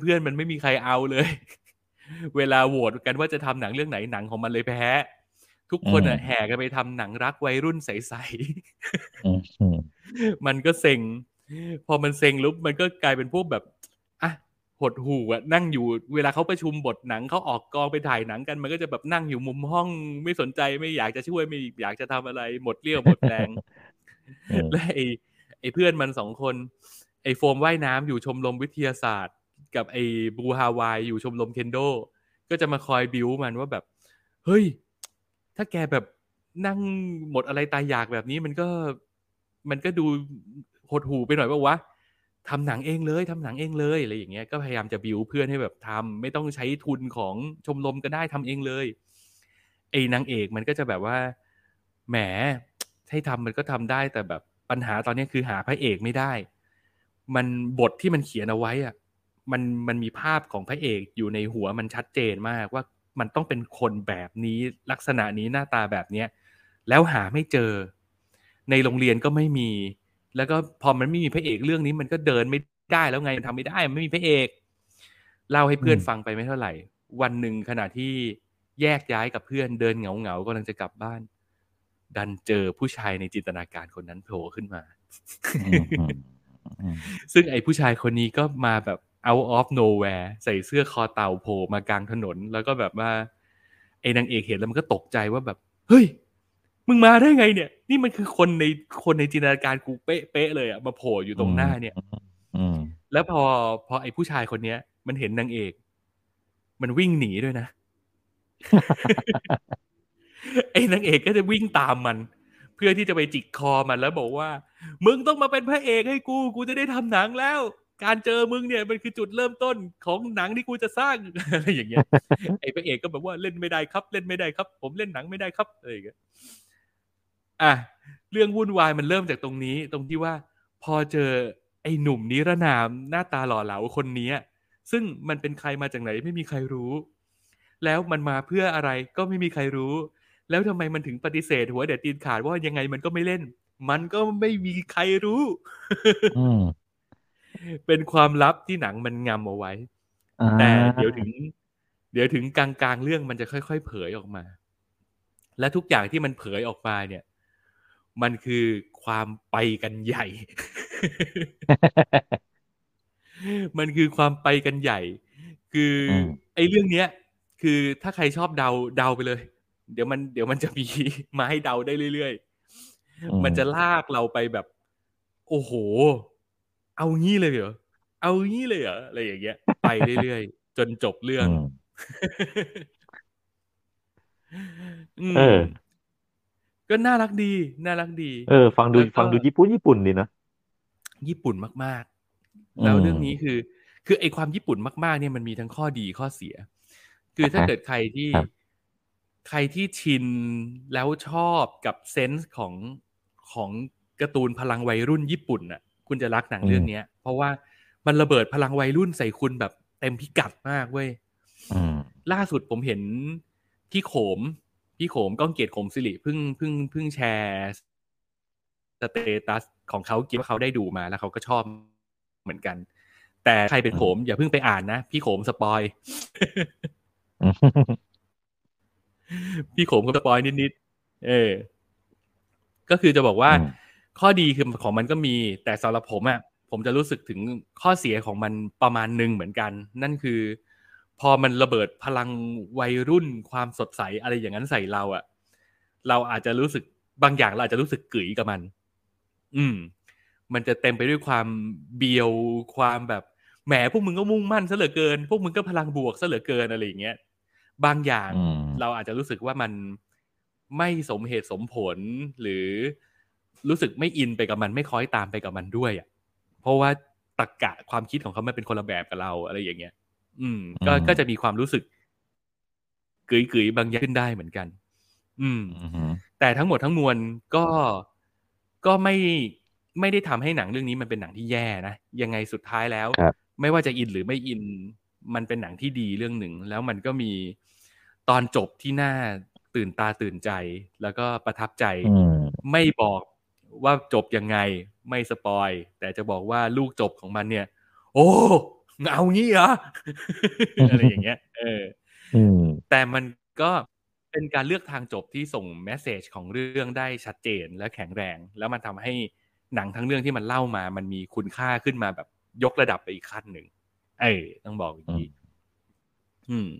เพื่อนๆมันไม่มีใครเอาเลย เวลาโหวตกันว่าจะทำหนังเรื่องไหนหนังของมันเลยแพ้ ทุกคนอะแห่กันไปทำหนังรักวัยรุ่นใสๆอืมอืมมันก็เซ็ง พอมันเซ็งแล้วมันก็กลายเป็นพวกแบบอะหดหูอะนั่งอยู่เวลาเขาประชุมบทหนังเขาออกกองไปถ่ายหนังกัน มันก็จะแบบนั่งอยู่มุมห้องไม่สนใจไม่อยากจะช่วยไม่อยากจะทำอะไร หมดเรี่ยวหมดแรงอืมและไอ้ไอ้เพื่อนมันสองคน ไอโฟมว่ายน้ำอยู่ชมรมวิทยาศาสตร์ กับไอบูฮาวายอยู่ชมรมเคนโด ก็จะมาคอยบิวมันว่าแบบ เฮ้ย ถ้าแกแบบนั่งหมดอะไรตายอยากแบบนี้มันก็มันก็ดูหดหูไปหน่อยป่าวะทำหนังเองเลยทำหนังเองเลยอะไรอย่างเงี้ยก็พยายามจะบิวเพื่อนให้แบบทำไม่ต้องใช้ทุนของชมรมก็ได้ทำเองเลยไอ้นางเอกมันก็จะแบบว่าแหมให้ทำมันก็ทำได้แต่แบบปัญหาตอนนี้คือหาพระเอกไม่ได้ มันบทที่มันเขียนเอาไว้อะมันมันมีภาพของพระเอกอยู่ในหัวมันชัดเจนมากว่ามันต้องเป็นคนแบบนี้ลักษณะนี้หน้าตาแบบเนี้ยแล้วหาไม่เจอ ในโรงเรียนก็ไม่มี แล้วก็พอมันไม่มีพระเอกเรื่องนี้มันก็เดินไม่ได้แล้วไงมันทำไม่ได้มันไม่มีพระเอกเล่าให้เพื่อนอืมฟังไปไม่เท่าไหร่ วันหนึ่งขณะที่แยกย้ายกับเพื่อนเดินเหงาเหงาๆกำลังจะกลับบ้าน ดันเจอผู้ชายในจินตนาการคนนั้นโผล่ขึ้นมาอืมอืมอืม ซึ่งไอ้ผู้ชายคนนี้ก็มาแบบ out of nowhere ใส่เสื้อคอเต่าโผล่มากลางถนน แล้วก็แบบว่าไอ้นางเอกเห็นแล้วมันก็ตกใจว่าแบบ เฮ้ย มึงมาได้ไงเนี่ย นี่มันคือคนในคนในจินตนาการกูเป๊ะเป๊ะเลยอะมาโผล่อยู่ตรงหน้าเนี่ยอืมแล้วพอพอไอ้ผู้ชายคนเนี้ย มันเห็นนางเอก มันวิ่งหนีด้วยนะไอ้นางเอกก็จะวิ่งตามมัน เพื่อที่จะไปจิกคอมันแล้วบอกว่า มึงต้องมาเป็นพระเอกให้กู กูจะได้ทำหนังแล้ว การเจอมึงเนี่ยมันคือจุดเริ่มต้นของหนังที่กูจะสร้างอะไรอย่างเงี้ยไอ้พระเอกก็แบบว่าเล่นไม่ได้ครับ เล่นไม่ได้ครับ ผมเล่นหนังไม่ได้ครับอะไรอย่างเงี้ยอะเรื่องวุ่นวายมันเริ่มจากตรงนี้ ตรงที่ว่า พอเจอไอ้หนุ่มนิรนามหน้าตาหล่อเหลาคนเนี้ยซึ่งมันเป็นใครมาจากไหนไม่มีใครรู้ แล้วมันมาเพื่ออะไรก็ไม่มีใครรู้ แล้วทำไมมันถึงปฏิเสธหัวเด็ดตีนขาดว่ายังไงมันก็ไม่เล่น มันก็ไม่มีใครรู้อืมเป็นความลับที่หนังมันงำเอาไว้อ่าแต่เดี๋ยวถึง เดี๋ยวถึงกลางๆเรื่องมันจะค่อยๆเผยออกมา และทุกอย่างที่มันเผยออกมาเนี่ย มันคือความไปกันใหญ่ มันคือความไปกันใหญ่ คืออมไอ้เรื่องเนี้ย คือถ้าใครชอบเดาเดาไปเลย เดี๋ยวมันเดี๋ยวมันจะมีมาให้เดาได้เรื่อยๆ มันจะลากเราไปแบบ โอ้โห เอางี้เลยเหรอเอางี้เลยเหรออะไรอย่างเงี้ย ไปเรื่อยๆ จนจบเรื่องอืมอืมเออ ก็น่ารักดี น่ารักดี เออ ฟังดูแล้วก็ฟังดูญี่ปุ่นญี่ปุ่นดีนะ ญี่ปุ่นมากๆ แล้วอืมเรื่องนี้คือ คือไอความญี่ปุ่นมากๆ เนี่ยมันมีทั้งข้อดีข้อเสีย คือถ้าอ่าฮะเกิดใครที่ครับ ใครที่ชินแล้วชอบกับเซนส์ของของการ์ตูนพลังวัยรุ่นญี่ปุ่นน่ะ คุณจะรักหนังเรื่องเนี้ย เพราะว่ามันระเบิดพลังวัยรุ่นใส่คุณแบบเต็มพิกัดมากเว้ยอืมล่าสุดผมเห็นพี่โขม พี่โขมก้องเกียรติโขมสิริเพิ่งเพิ่งเพิ่งแชร์ status ของเขาเกี่ยวว่าเขาได้ดูมาแล้วเขาก็ชอบเหมือนกัน แต่ใครเป็นโขมอย่าเพิ่งไปอ่านนะ พี่โขม spoil พี่โขมก็ spoil นิดๆเออ ก็คือจะบอกว่าอืมข้อดีคือของมันก็มี แต่สำหรับผมอะผมจะรู้สึกถึงข้อเสียของมันประมาณหนึ่งเหมือนกัน นั่นคือ พอมันระเบิดพลังวัยรุ่นความสดใสอะไรอย่างนั้นใส่เราอะเราอาจจะรู้สึกบางอย่างเราอาจจะรู้สึกกึ๋ยกับมัน อืม มันจะเต็มไปด้วยความเบียวความแบบแหมพวกมึงก็มุ่งมั่นซะเหลือเกิน พวกมึงก็พลังบวกซะเหลือเกินอะไรอย่างเงี้ย บางอย่างอืมเราอาจจะรู้สึกว่ามันไม่สมเหตุสมผล หรือรู้สึกไม่อินไปกับมันไม่คล้อยตามไปกับมันด้วยอะเพราะว่าตรกกะความคิดของเขามันเป็นคนละแบบกับเราอะไรอย่างเงี้ย อืม ก็อืมก็จะมีความรู้สึกกึ๋ยกึ๋ยๆบางอย่างขึ้นได้เหมือนกันอืมอืมแต่ทั้งหมดทั้งมวลก็ก็ไม่ไม่ได้ทำให้หนังเรื่องนี้มันเป็นหนังที่แย่นะยังไงสุดท้ายแล้วครับไม่ว่าจะอินหรือไม่อิน มันเป็นหนังที่ดีเรื่องหนึ่ง แล้วมันก็มีตอนจบที่น่าตื่นตาตื่นใจ แล้วก็ประทับใจอืมไม่บอกว่าจบยังไงไม่สปอย แต่จะบอกว่าลูกจบของมันเนี่ย โอ้เอางี้เหรออะไรอย่างเงี้ย เอออืมแต่มันก็เป็นการเลือกทางจบที่ส่งแมสเซจของเรื่องได้ชัดเจนและแข็งแรง แล้วมันทำให้หนังทั้งเรื่องที่มันเล่ามา มันมีคุณค่าขึ้นมาแบบยกระดับไปอีกขั้นหนึ่ง เออต้องบอกอย่างนี้อืม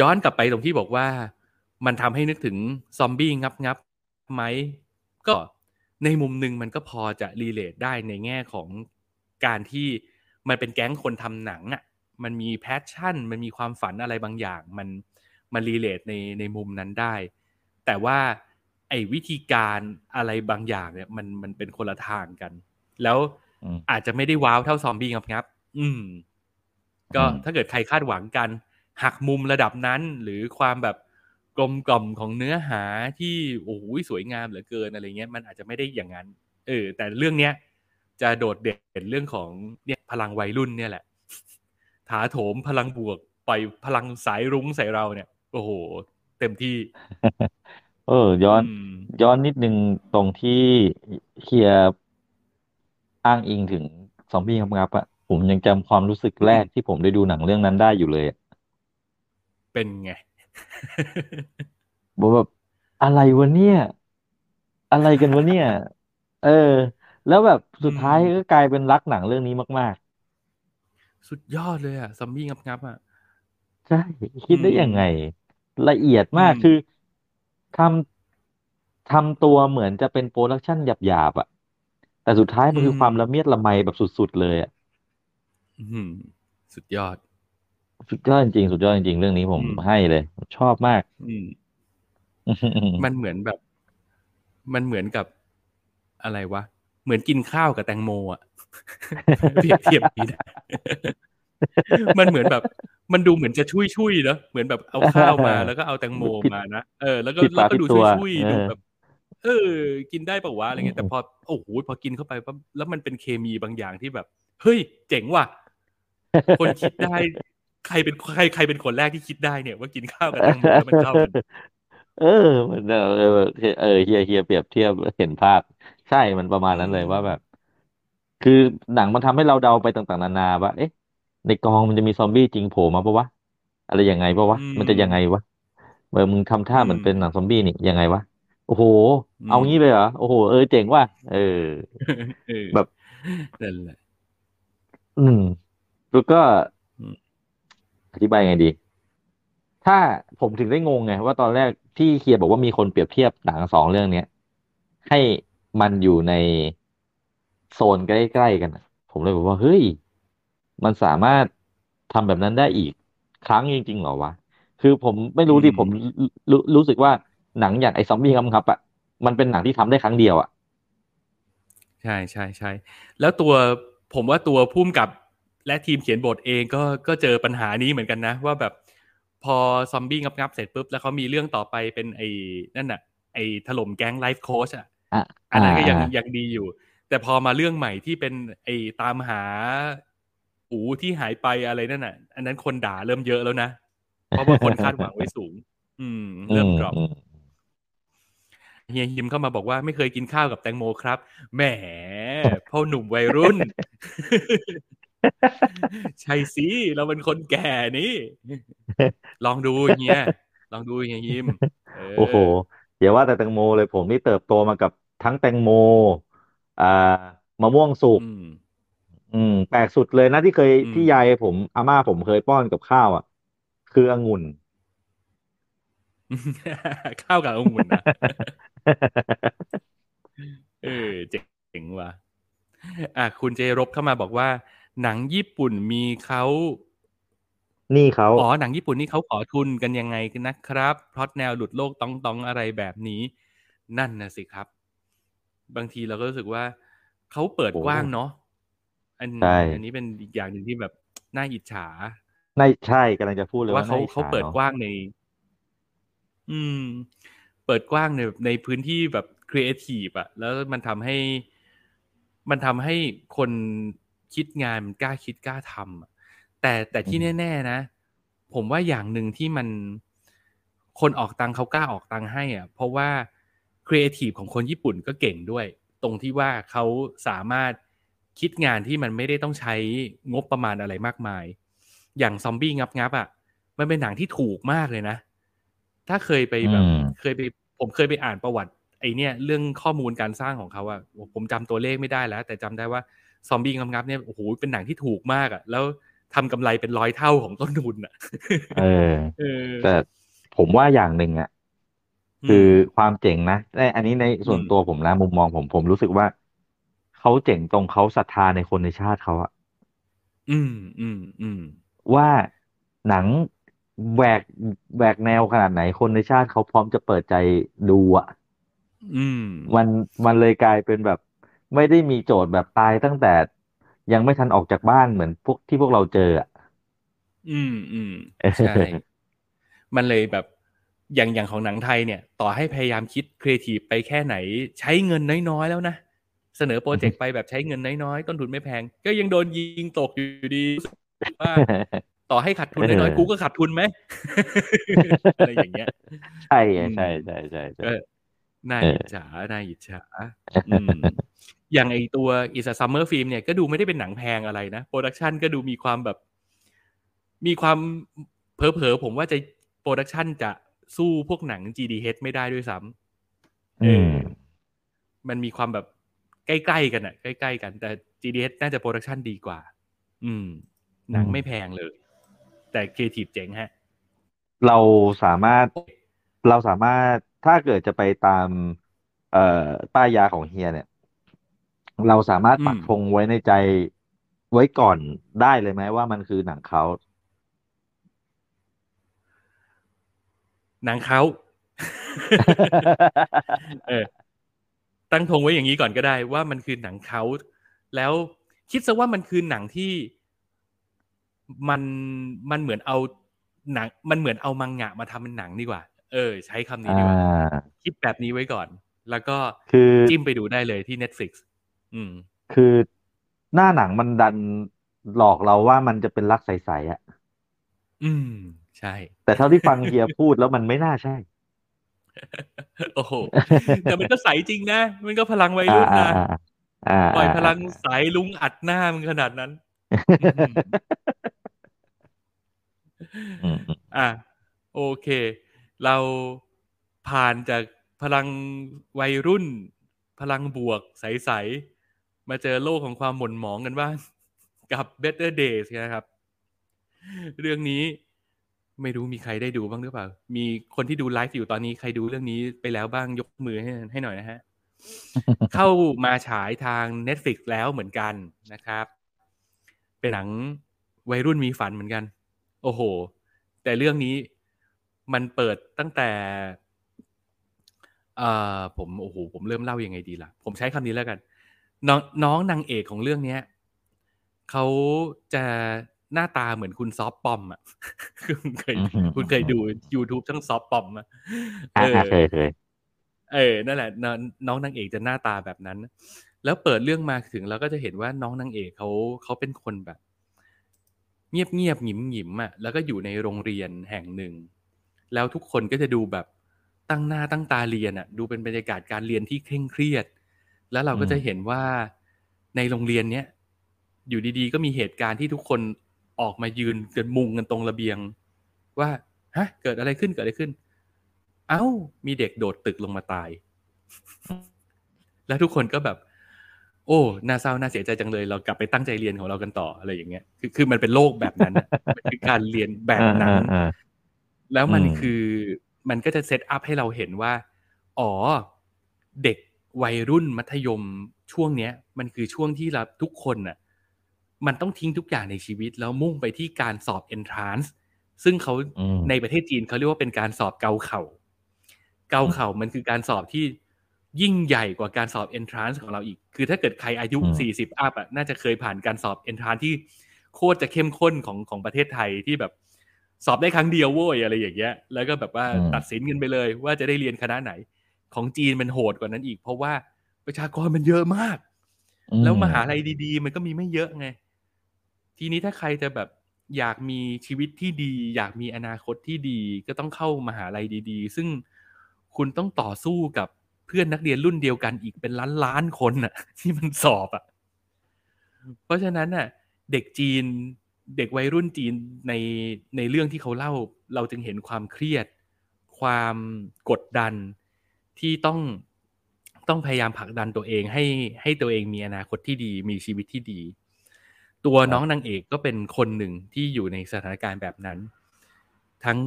ย้อนกลับไปตรงที่บอกว่า มันทำให้นึกถึงซอมบี้งับงับไหมก็ในมุมหนึ่งมันก็พอจะ relate ได้ในแง่ของการที่มันเป็นแก๊งคนทำหนังอะ มันมี passion มันมีความฝันอะไรบางอย่าง มันมัน relate ในในมุมนั้นได้ แต่ว่าไอ้วิธีการอะไรบางอย่างเนี่ย มันมันเป็นคนละทางกัน แล้วอืมอาจจะไม่ได้ว้าวเท่าซอมบี้งับงับ อืม ก็อืมถ้าเกิดใครคาดหวังกัน หักมุมระดับนั้น หรือความแบบกลมกล่อมของเนื้อหาที่โอ้โหสวยงามเหลือเกินอะไรเงี้ย มันอาจจะไม่ได้อย่างนั้น เออ แต่เรื่องเนี้ยจะโดดเด่นเรื่องของเนี่ยพลังวัยรุ่นเนี่ยแหละ ถาโถมพลังบวกปล่อยพลังสายรุ้งใส่เราเนี่ย โอ้โห เต็มที่ เออ ย้อนอืมย้อนนิดนึงตรงที่เฮียอ้างอิงถึงซอมบี้งับงับอะ ผมยังจำความรู้สึกแรกที่ผมได้ดูหนังเรื่องนั้นได้อยู่เลยอะเป็นไงบอกแบบอะไรวะเนี่ย อะไรกันวะเนี่ย เออ แล้วแบบสุดท้ายอืมก็กลายเป็นรักหนังเรื่องนี้มากสุดยอดเลยอะซอมบี้งับงับอะๆใช่คิดได้อืมยังไง ละเอียดมากอืมคือทำทำตัวเหมือนจะเป็น production หยาบๆอะแต่สุดท้ายมันคือความละเมียดละไมแบบสุด ๆ เลยอะอื้อหือ สุดยอด สุดยอดจริงๆสุดยอดจริงๆเรื่องนี้ผมอืมให้เลยผมชอบมากอืมมันเหมือนแบบ มันเหมือนกับอะไรวะ เหมือนกินข้าวกับแตงโมอะเปรียบเทียบอย่างนี้นะมันเหมือนแบบ มันดูเหมือนจะชุยชุยๆเนอะเหมือนแบบเอาข้าวมาแล้วก็เอาแตงโมผิดมานะ เออ แล้วก็ผิดแล้วปากก็ดูผิดตัวชุยชุยเออดูแบบเออ กินได้ปะวะอะไรเงี้ยแต่พอโอ้โหพอกินเข้าไปปั๊บแล้วมันเป็นเคมีบางอย่างที่แบบ เฮ้ย เจ๋งว่ะ คนคิดได้ใครเป็นใครใครเป็นคนแรกที่คิดได้เนี่ยว่ากินข้าวกับแตงโมแล้วมันเข้ากันเออมันเออเออเออเฮียเฮียเปรียบเทียบเห็นภาพ ใช่มันประมาณนั้นเลยว่าแบบ คือหนังมันทำให้เราเดาไปต่างๆ นานาว่าเอ๊ะ ในกองมันจะมีซอมบี้จริงโผล่มาปะวะอะไรยังไงปะวะอืมันจะยังไงวะเออมึงทำท่าเหมือนมเป็นหนังซอมบี้นี่ยังไงวะโอ้โหอเอางี้เลยเหรอโอ้โหเออเจ๋งว่ะเออเออแบบนั่นแหละอืม แล้วก็อืมอธิบายไงดี ถ้าผมถึงได้งงไงว่าตอนแรกที่เฮียบอกว่ามีคนเปรียบเทียบหนังสองเรื่องเนี้ยให้มันอยู่ในโซนใกล้ๆกันอะผมเลยบอกว่าเฮ้ย มันสามารถทำแบบนั้นได้อีกครั้งจริงๆเหรอวะ คือผมไม่รู้ดิอืมผมรู้รู้สึกว่าหนังอย่างไอ้ซอมบี้กำกับอะมันเป็นหนังที่ทำได้ครั้งเดียวอะใช่ใช่ใช่แล้วตัวผมว่าตัวพุ่มกับ และทีมเขียนบทเองก็ก็เจอปัญหานี้เหมือนกันนะ ว่าแบบพอซอมบี้งับงับเสร็จปุ๊บแล้วเขามีเรื่องต่อไปเป็นไอ้นั่นน่ะ ไอ้ถล่มแก๊งไลฟ์โค้ชอะอะอันนั้นก็ยังอ่ายังดีอยู่ แต่พอมาเรื่องใหม่ที่เป็นไอ้ตามหาอูที่หายไปอะไรนั่นน่ะ อันนั้นคนด่าเริ่มเยอะแล้วนะ เพราะว่าคนคาดหวังไว้สูง อืม เริ่ม drop อืมเฮียฮิมเข้ามาบอกว่าไม่เคยกินข้าวกับแตงโมครับ แหมพ่อหนุ่มวัยรุ่น ใช่สิเราเป็นคนแก่นี่ ลองดูเฮียลองดูเฮียฮิมเโอ้โหอย่าว่าแต่แตงโมเลยผมนี่เติบโตมากับทั้งแตงโม อ่ามะม่วงสุกอืมอืมแปลกสุดเลยนะที่เคยอืมที่ยายผมอาม่าผมเคยป้อนกับข้าวอะ คือองุ่นข้าวกับองุ่นนะเออเจ๋งว่ะอะคุณเจรบเข้ามาบอกว่า หนังญี่ปุ่นมีเขานี่เขาอ๋อหนังญี่ปุ่นนี่เขาขอทุนกันยังไงกันนะครับเพราะแนวหลุดโลกต้องต้องอะไรแบบนี้ นั่นนะสิครับ บางทีเราก็รู้สึกว่าเขาเปิดกว้างเนาะอันใช่อันนี้เป็นอีกอย่างหนึ่งที่แบบน่าอิจฉาในใช่กำลังจะพูดเลยว่าว่าเขาน่อิจฉเขาเปิดนอะกกว้างใน อืม เปิดกว้างในในพื้นที่แบบครีเอทีฟอะแล้วมันทำให้ มันทำให้คน คิดงานมันกล้าคิดกล้าทำอะแต่แต่ที่แน่ ๆ นะ ผมว่าอย่างหนึ่งที่มันคนออกตังค์เขากล้าออกตังค์ให้อะเพราะว่าครีเอทีฟของคนญี่ปุ่นก็เก่งด้วย ตรงที่ว่าเขาสามารถคิดงานที่มันไม่ได้ต้องใช้งบประมาณอะไรมากมาย อย่างซอมบี้งับงับๆอะมันเป็นหนังที่ถูกมากเลยนะ ถ้าเคยไปแบบอืมเคยไปผมเคยไปอ่านประวัติไอเนี่ยเรื่องข้อมูลการสร้างของเขาอะผมจำตัวเลขไม่ได้แล้ว แต่จำได้ว่า ซอมบี้งับงับๆเนี่ยโอ้โหเป็นหนังที่ถูกมากอะแล้วทำกำไรเป็นร้อยเท่าของต้นทุนอะเออเออแต่ผมว่าอย่างหนึ่งอะคือความเจ๋งนะในอันนี้ในส่วนอืมตัวผมนะมุมมองผมผมรู้สึกว่าเขาเจ๋งตรงเขาศรัทธาในคนในชาติเขาอะอืมอืมอืมว่าหนังแหวกแหวกแนวขนาดไหนคนในชาติเขาพร้อมจะเปิดใจดูอะอืม มันมันเลยกลายเป็นแบบ ไม่ได้มีโจทย์แบบตายตั้งแต่ยังไม่ทันออกจากบ้านเหมือนพวกที่พวกเราเจออะอืมอืมใช่มันเลยแบบอย่างอย่างของหนังไทยเนี่ย ต่อให้พยายามคิดครีเอทีฟไปแค่ไหน ใช้เงินน้อยๆแล้วนะ เสนอ project ไปแบบใช้เงินน้อยๆ ต้นทุนไม่แพง ก็ยังโดนยิงตกอยู่ดีรู้สึกว่าต่อให้ขาดทุนน้อยเออๆกูก็ขาดทุนไหมอะไรอย่างเงี้ย ใช่ไงอืมใช่ใช่ใช่ใช่ก็น่าเอออิจฉาน่าอิจฉา อืมอย่างไอตัว It's a Summer Film เนี่ยก็ดูไม่ได้เป็นหนังแพงอะไรนะ production ก็ดูมีความแบบ มีความเผลอๆผมว่าจะproduction จะสู้พวกหนัง GDH ไม่ได้ด้วยซ้ำเออือมมันมีความแบบใกล้ๆกันอะใกล้ๆกัน แต่ GDH น่าจะ production ดีกว่า อืม หนังอืมไม่แพงเลย แต่ครีเอทีฟเจ๋งฮะ เราสามารถเราสามารถถ้าเกิดจะไปตาม เอ่อป้ายยาของเฮียเนี่ย เราสามารถปักอืมธงไว้ในใจไว้ก่อนได้เลยไหมว่ามันคือหนังเขาหนังเขาเออ ตั้งธงไว้อย่างนี้ก่อนก็ได้ ว่ามันคือหนังเขาแล้วคิดซะว่ามันคือหนังที่มันมันเหมือนเอาหนัง มันเหมือนเอามังงะมาทำเป็นหนังดีกว่า เออ ใช้คำนี้อ่ดีกว่าาคิดแบบนี้ไว้ก่อน แล้วก็คือจิ้มไปดูได้เลยที่ Netflix อืม คือหน้าหนังมันดันหลอกเราว่ามันจะเป็นรักใสๆอะอืม ใช่ แต่เท่าที่ฟังเฮียพูดแล้วมันไม่น่าใช่ โอ้โห แต่มันก็ใสจริงนะ มันก็พลังวัยอ่ารุ่นอ่านะอ่าอ่าปล่อยพลังอ่าสายลุงอัดหน้ามันขนาดนั้นอืมอืมอะ โอเค เราผ่านจากพลังวัยรุ่น พลังบวกใสๆ มาเจอโลกของความหม่นหมองกันบ้างกับ Better Days นะครับ เรื่องนี้ไม่รู้มีใครได้ดูบ้างหรือเปล่า มีคนที่ดูไลฟ์อยู่ตอนนี้ใครดูเรื่องนี้ไปแล้วบ้างยกมือให้ให้หน่อยนะฮะ เข้ามาฉายทาง Netflix แล้วเหมือนกันนะครับ เป็นหนังวัยรุ่นมีฝันเหมือนกัน โอ้โห แต่เรื่องนี้มันเปิดตั้งแต่เอ่อผมโอ้โหผมเริ่มเล่ายังไงดีล่ะ ผมใช้คำนี้แล้วกัน น้องน้องนางเอกของเรื่องเนี้ยเขาจะหน้าตาเหมือนคุณซอฟปอมอะคุณเคยอืมอืมคุณเคยดู YouTube ทั้งซอฟปอมอะอ่าเอออ่าเคยเคยเออนั่นแหละนน้องนางเอกจะหน้าตาแบบนั้น แล้วเปิดเรื่องมาถึงเราก็จะเห็นว่าน้องนางเอกเขาเขาเป็นคนแบบ เงียบเงียบหงิมหงิมอะแล้วก็อยู่ในโรงเรียนแห่งหนึ่ง แล้วทุกคนก็จะดูแบบตั้งหน้าตั้งตาเรียนอะ ดูเป็นบรรยากาศการเรียนที่เคร่งเครียด แล้วเราก็จะเห็นว่าในโรงเรียนเนี้ยอยู่ดีๆ ก็มีเหตุการณ์ที่ทุกคนออกมายืนกันมุงกันตรงระเบียง ว่าฮะ เกิดอะไรขึ้นเกิดอะไรขึ้น เอ้า มีเด็กโดดตึกลงมาตาย แล้วทุกคนก็แบบ โอ้น่าเศร้าน่าเสียใจจังเลย เรากลับไปตั้งใจเรียนของเรากันต่ออะไรอย่างเงี้ยคือคือมันเป็นโลกแบบนั้นอะมันคือการเรียนแบบนั้นอ่าแล้วมันอืมคือมันก็จะเซตอัพให้เราเห็นว่า อ๋อ เด็ก วัยรุ่นมัธยมช่วงเนี้ย มันคือช่วงที่เราทุกคนน่ะมันต้องทิ้งทุกอย่างในชีวิต แล้วมุ่งไปที่การสอบ entrance ซึ่งเขาอืมในประเทศจีนเขาเรียกว่าเป็นการสอบเกาเข่า เกาเข่ามันคือการสอบที่ยิ่งใหญ่กว่าการสอบ entrance ของเราอีก คือถ้าเกิดใครอายุอืมสี่สิบอัพอะน่าจะเคยผ่านการสอบ entrance ที่โคตรจะเข้มข้นของของประเทศไทยที่แบบสอบได้ครั้งเดียวโว้ยอะไรอย่างเงี้ย แล้วก็แบบว่าอืมตัดสินกันไปเลยว่าจะได้เรียนคณะไหน ของจีนมันโหดกว่านั้นอีก เพราะว่าประชากรมันเยอะมากอืแล้วมหาลัยดี ๆ มันก็มีไม่เยอะไง ทีนี้ถ้าใครจะแบบอยากมีชีวิตที่ดี อยากมีอนาคตที่ดี ก็ต้องเข้ามหาลัยดีๆ ซึ่งคุณต้องต่อสู้กับเพื่อนนักเรียนรุ่นเดียวกันอีกเป็นล้านล้านๆคนน่ะ ที่มันสอบอะ เพราะฉะนั้นน่ะ เด็กจีนเด็กวัยรุ่นจีนในในเรื่องที่เขาเล่า เราจึงเห็นความเครียด ความกดดัน ที่ต้องต้องพยายามผลักดันตัวเองให้ให้ตัวเองมีอนาคตที่ดีมีชีวิตที่ดี ตัวน้องนางเอกก็เป็นคนหนึ่งที่อยู่ในสถานการณ์แบบนั้น ทั้ง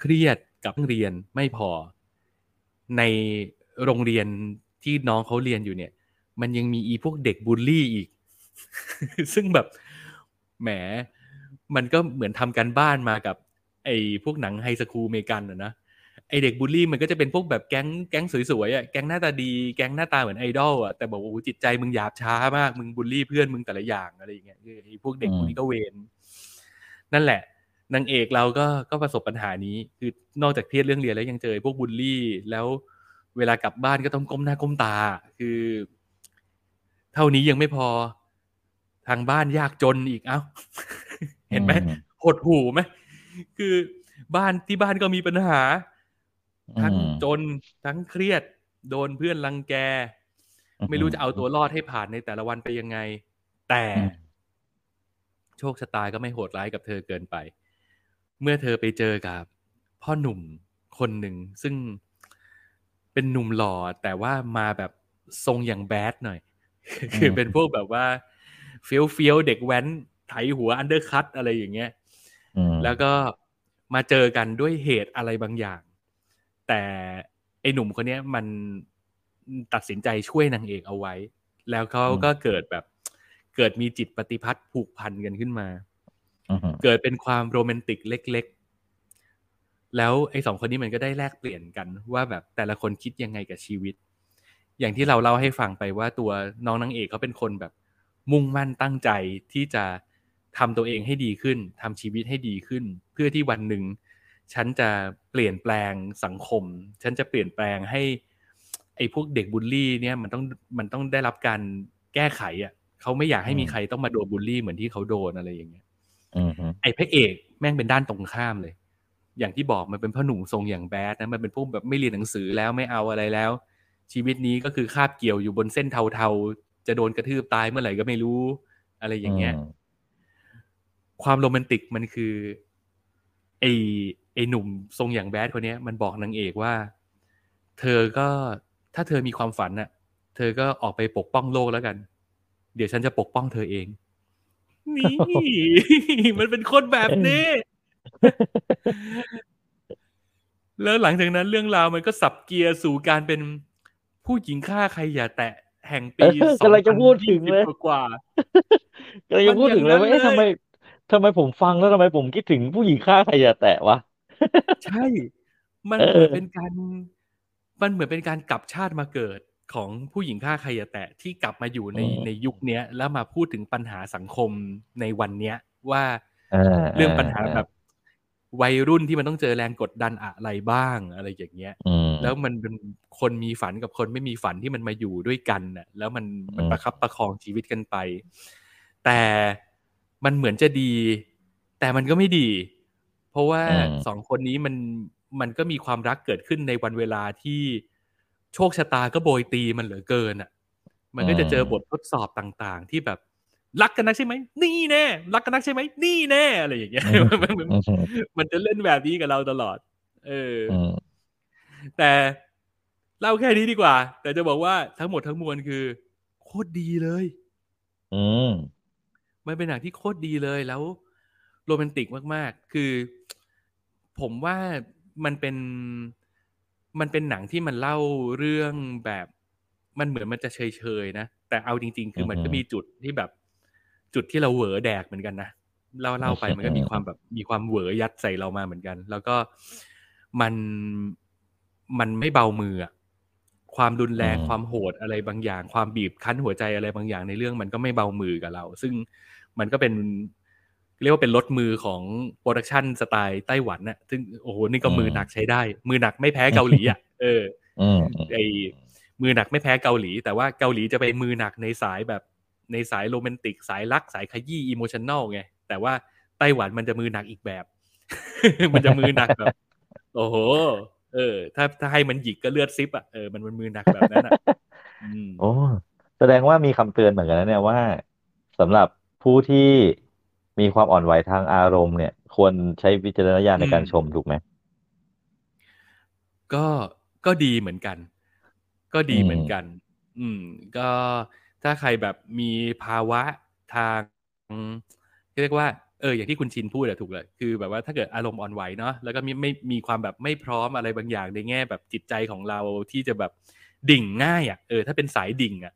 เครียดกับเรียนไม่พอ ในโรงเรียนที่น้องเขาเรียนอยู่เนี่ย มันยังมีอีพวกเด็กบูลลี่อีก ซึ่งแบบแหมมันก็เหมือนทำการบ้านมากับ ไอ้พวกหนัง high school เมกันอะนะ ไอเด็กบูลลี่มันก็จะเป็นพวกแบบแก๊งแก๊งสวยๆอะแก๊งหน้าตาดีแก๊งหน้าตาเหมือนไอดอลอะแต่บอกว่าโอ้โหจิตใจมึงหยาบช้ามากมึงบูลลี่เพื่อนมึงแต่ละอย่างอะไรอย่างเงี้ยคือไอพวกเด็กพวกนี้ก็เวรนั่นแหละนางเอกเราก็ก็ประสบปัญหานี้ คือนอกจากเครียดเรื่องเรียนแล้วยังเจอพวกบูลลี่ แล้วเวลากลับบ้านก็ต้องก้มหน้าก้มตา คือ เท่านี้ยังไม่พอทางบ้านยากจนอีกเอ้า เห็นไหมอืมหดหูไหมคือบ้านที่บ้านก็มีปัญหา ทั้งอืมจนทั้งเครียด โดนเพื่อนรังแก ไม่รู้จะเอาตัวรอดให้ผ่านในแต่ละวันไปยังไง แต่อืมโชคชะตาก็ไม่โหดร้ายกับเธอเกินไป เมื่อเธอไปเจอกับ พ่อหนุ่มคนหนึ่งซึ่งเป็นหนุ่มหล่อแต่ว่ามาแบบทรงอย่างแบดหน่อย คือเป็นพวกแบบว่าเฟี้ยวเฟี้ยวๆเด็กแว้นไถหัวอันเดอร์คัตอะไรอย่างเงี้ยอืมแล้วก็มาเจอกันด้วยเหตุอะไรบางอย่าง แต่ไอ้หนุ่มคนเนี้ยมันตัดสินใจช่วยนางเอกเอาไว้ แล้วเขาก็เกิดแบบเกิดมีจิตปฏิพัทธ์ผูกพันกันขึ้นมาอืมเกิดเป็นความโรแมนติกเล็กๆ แล้วไอ้สองคนนี้มันก็ได้แลกเปลี่ยนกันว่าแบบแต่ละคนคิดยังไงกับชีวิต อย่างที่เราเล่าให้ฟังไปว่าตัวน้องนางเอกเขาเป็นคนแบบมุ่งมั่นตั้งใจที่จะทำตัวเองให้ดีขึ้นทำชีวิตให้ดีขึ้น เพื่อที่วันหนึ่ง ฉันจะเปลี่ยนแปลงสังคม ฉันจะเปลี่ยนแปลงให้ ไอ้พวกเด็กบูลลี่เนี่ยมันต้องมันต้องได้รับการแก้ไขอะเขาไม่อยากให้มีใครต้องมาโดนบูลลี่เหมือนที่เขาโดนอะไรอย่างเงี้ยอืมไอ้พระเอกแม่งเป็นด้านตรงข้ามเลย อย่างที่บอกมันเป็นพ่อหนุ่มทรงอย่างแบดนะมันเป็นพวกแบบไม่เรียนหนังสือแล้วไม่เอาอะไรแล้ว ชีวิตนี้ก็คือคาบเกี่ยวอยู่บนเส้นเทาๆ จะโดนกระทืบตายเมื่อไหร่ก็ไม่รู้ อะไรอย่างเงี้ย ความโรแมนติกมันคือไอ้ ไอ้หนุ่มทรงอย่างแบดคนเนี้ยมันบอกนางเอกว่า เธอก็ถ้าเธอมีความฝันน่ะ เธอก็ออกไปปกป้องโลกแล้วกัน เดี๋ยวฉันจะปกป้องเธอเอง นี่มันเป็นคนแบบนี้ แล้วหลังจากนั้นเรื่องราวมันก็สับเกียร์สู่การเป็นผู้หญิงฆ่าใครอย่าแตะแห่งปีเออกำลังจะพูดถึงเลย2020กว่าก็เลยจะพูดถึงเลยว่ามันอย่างนั้นเอ๊ะทำไมทำไมผมฟังแล้วทำไมผมคิดถึงผู้หญิงฆ่าใครอย่าแตะวะ ใช่ มันเออเหมือนเป็นการ มันเหมือนเป็นการกลับชาติมาเกิดของผู้หญิงฆ่าใครอย่าแตะที่กลับมาอยู่ในในยุคเนี้ย แล้วมาพูดถึงปัญหาสังคมในวันเนี้ย ว่าเรื่องปัญหาแบบวัยรุ่นที่มันต้องเจอแรงกดดันอะไรบ้างอะไรอย่างเงี้ยอืมแล้วมันเป็นคนมีฝันกับคนไม่มีฝันที่มันมาอยู่ด้วยกันน่ะ แล้วมันมันอืมประคับประคองชีวิตกันไป แต่มันเหมือนจะดี แต่มันก็ไม่ดี เพราะว่าอืมสองคนนี้มันมันก็มีความรักเกิดขึ้นในวันเวลาที่โชคชะตาก็โบยตีมันเหลือเกินอะ มันก็จะเจอบททดสอบต่างๆ ที่แบบรักกันนักใช่ไหม นี่แน่ รักกันนักใช่ไหม นี่แน่ อะไรอย่างเงี้ย มันมันอืมมันจะเล่นแบบนี้กับเราตลอด เออออืมแต่เล่าแค่นี้ดีกว่า แต่จะบอกว่าทั้งหมดทั้งมวลคือ โคตรดีเลย อืม มันเป็นหนังที่โคตรดีเลยแล้ว โรแมนติกมากๆ คือ ผมว่ามันเป็นมันเป็นหนังที่มันเล่าเรื่องแบบมันเหมือนมันจะเฉยๆนะ แต่เอาจริง ๆ คือมันก็อือฮึมีจุดที่แบบ จุดที่เราเหวอแดกเหมือนกันนะเล่าเล่าไปมันก็มีความแบบมีความเหวอยัดใส่เรามาเหมือนกัน แล้วก็มันมันไม่เบามืออะความรุนแรงอืมความโหดอะไรบางอย่าง ความบีบคั้นหัวใจอะไรบางอย่างในเรื่องมันก็ไม่เบามือกับเรา ซึ่งมันก็เป็น เรียกว่าเป็นรสมือของ production สไตล์ไต้หวันน่ะซึ่งโอ้โหนี่ก็มือหนักใช้ได้ มือหนักไม่แพ้เกาหลีอะเอออืมไอมือหนักไม่แพ้เกาหลี แต่ว่าเกาหลีจะไปมือหนักในสายแบบในสายโรแมนติกสายรักสายขยี้ emotional ไงแต่ว่าไต้หวันมันจะมือหนักอีกแบบ มันจะมือหนักแบบโอ้โห เออ ถ้าถ้าให้มันหยิกก็เลือดซิปอะเออมันมันมือหนักแบบนั้นอะอืมโอ้แสดงว่ามีคำเตือนเหมือนกันนะเนี่ยว่าสำหรับผู้ที่ มีความอ่อนไหวทางอารมณ์เนี่ย ควรใช้วิจารณญาณในการอืมชมถูกไหมก็ก็ดีเหมือนกัน ก็ดีอืมเหมือนกัน อืม ก็ถ้าใครแบบมีภาวะทางเรียกว่าเอออย่างที่คุณชินพูดอะถูกเลยคือแบบว่าถ้าเกิดอารมณ์อ่อนไหวเนาะแล้วก็มีไม่มีความแบบไม่พร้อมอะไรบางอย่างในแง่แบบจิตใจของเราที่จะแบบดิ่งง่ายอะเออถ้าเป็นสายดิ่งอะ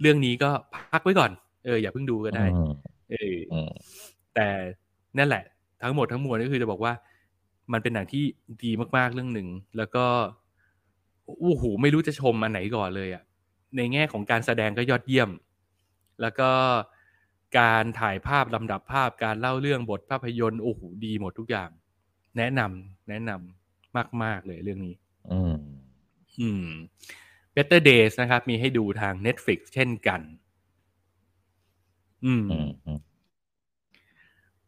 เรื่องนี้ก็พักไว้ก่อน เอออย่าเพิ่งดูก็ได้อืมเอออืม แต่นั่นแหละ ทั้งหมดทั้งมวลก็คือจะบอกว่า มันเป็นหนังที่ดีมากๆเรื่องหนึ่ง แล้วก็โอ้โหไม่รู้จะชมอันไหนก่อนเลยอะ่ะในแง่ของการแสดงก็ยอดเยี่ยม แล้วก็การถ่ายภาพลำดับภาพการเล่าเรื่องบทภาพยนตร์โอ้โหดีหมดทุกอย่าง แนะนำแนะนำมาก ๆ เลยเรื่องนี้ อืม อืม Better Days นะครับ มีให้ดูทาง Netflix เช่นกัน อืมอืมอืม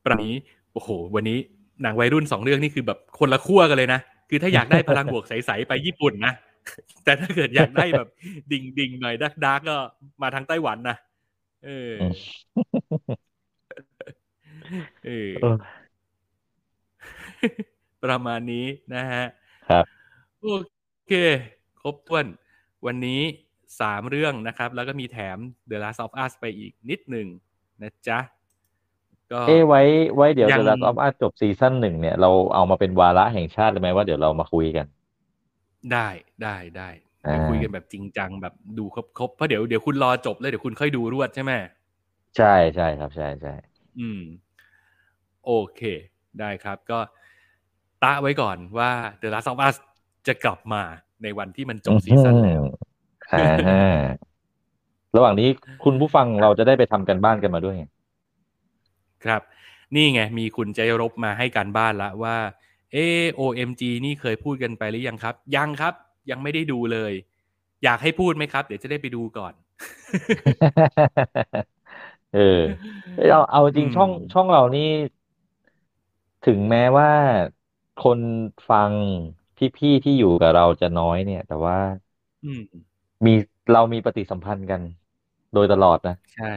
ประนี้โอ้โห วันนี้หนังวัยรุ่นสองเรื่องนี่คือแบบคนละขั้วกันเลยนะ คือถ้าอยากได้พลังบวกใสๆไปญี่ปุ่นนะ แต่ถ้าเกิดอยากได้แบบ ดิ่งดิ่งๆหน่อยดักดักก็มาทางไต้หวันนะเอออืมเออเออประมาณนี้นะฮะ ครับ โอเค ครบถ้วน วันนี้สามเรื่องนะครับ แล้วก็มีแถม The Last of Us ไปอีกนิดหนึ่งนะจ๊ะ ก็เอ้ไว้ไว้เดี๋ยวยัง The Last of Us จบซีซั่นหนึ่งเนี่ย เราเอามาเป็นวาระแห่งชาติเลยไหมว่าเดี๋ยวเรามาคุยกัน ได้ได้ได้อ่าเดี๋ยวคุยกันแบบจริงจังแบบดูครบครบเพราะเดี๋ยวเดี๋ยวคุณรอจบแล้วเดี๋ยวคุณค่อยดูรวดใช่ไหมใช่ใช่ครับ ใช่ใช่อืม โอเค ได้ครับก็ตะไว้ก่อนว่า The Last of Us จะกลับมาในวันที่มันจบซีซั่นแล้วอ่าฮะระหว่างนี้คุณผู้ฟังเราจะได้ไปทำกันบ้านกันมาด้วยไง ครับ นี่ไง มีคุณใจรบมาให้การบ้านละว่าเออ OMG นี่เคยพูดกันไปหรือยังครับ ยังครับ ยังไม่ได้ดูเลย อยากให้พูดไหมครับ เดี๋ยวจะได้ไปดูก่อน เออเอาเอาจริงอืมช่องช่องเรานี่ ถึงแม้ว่าคนฟังพี่ๆที่อยู่กับเราจะน้อยเนี่ย แต่ว่าอืมมีเรามีปฏิสัมพันธ์กัน โดยตลอดนะ ใช่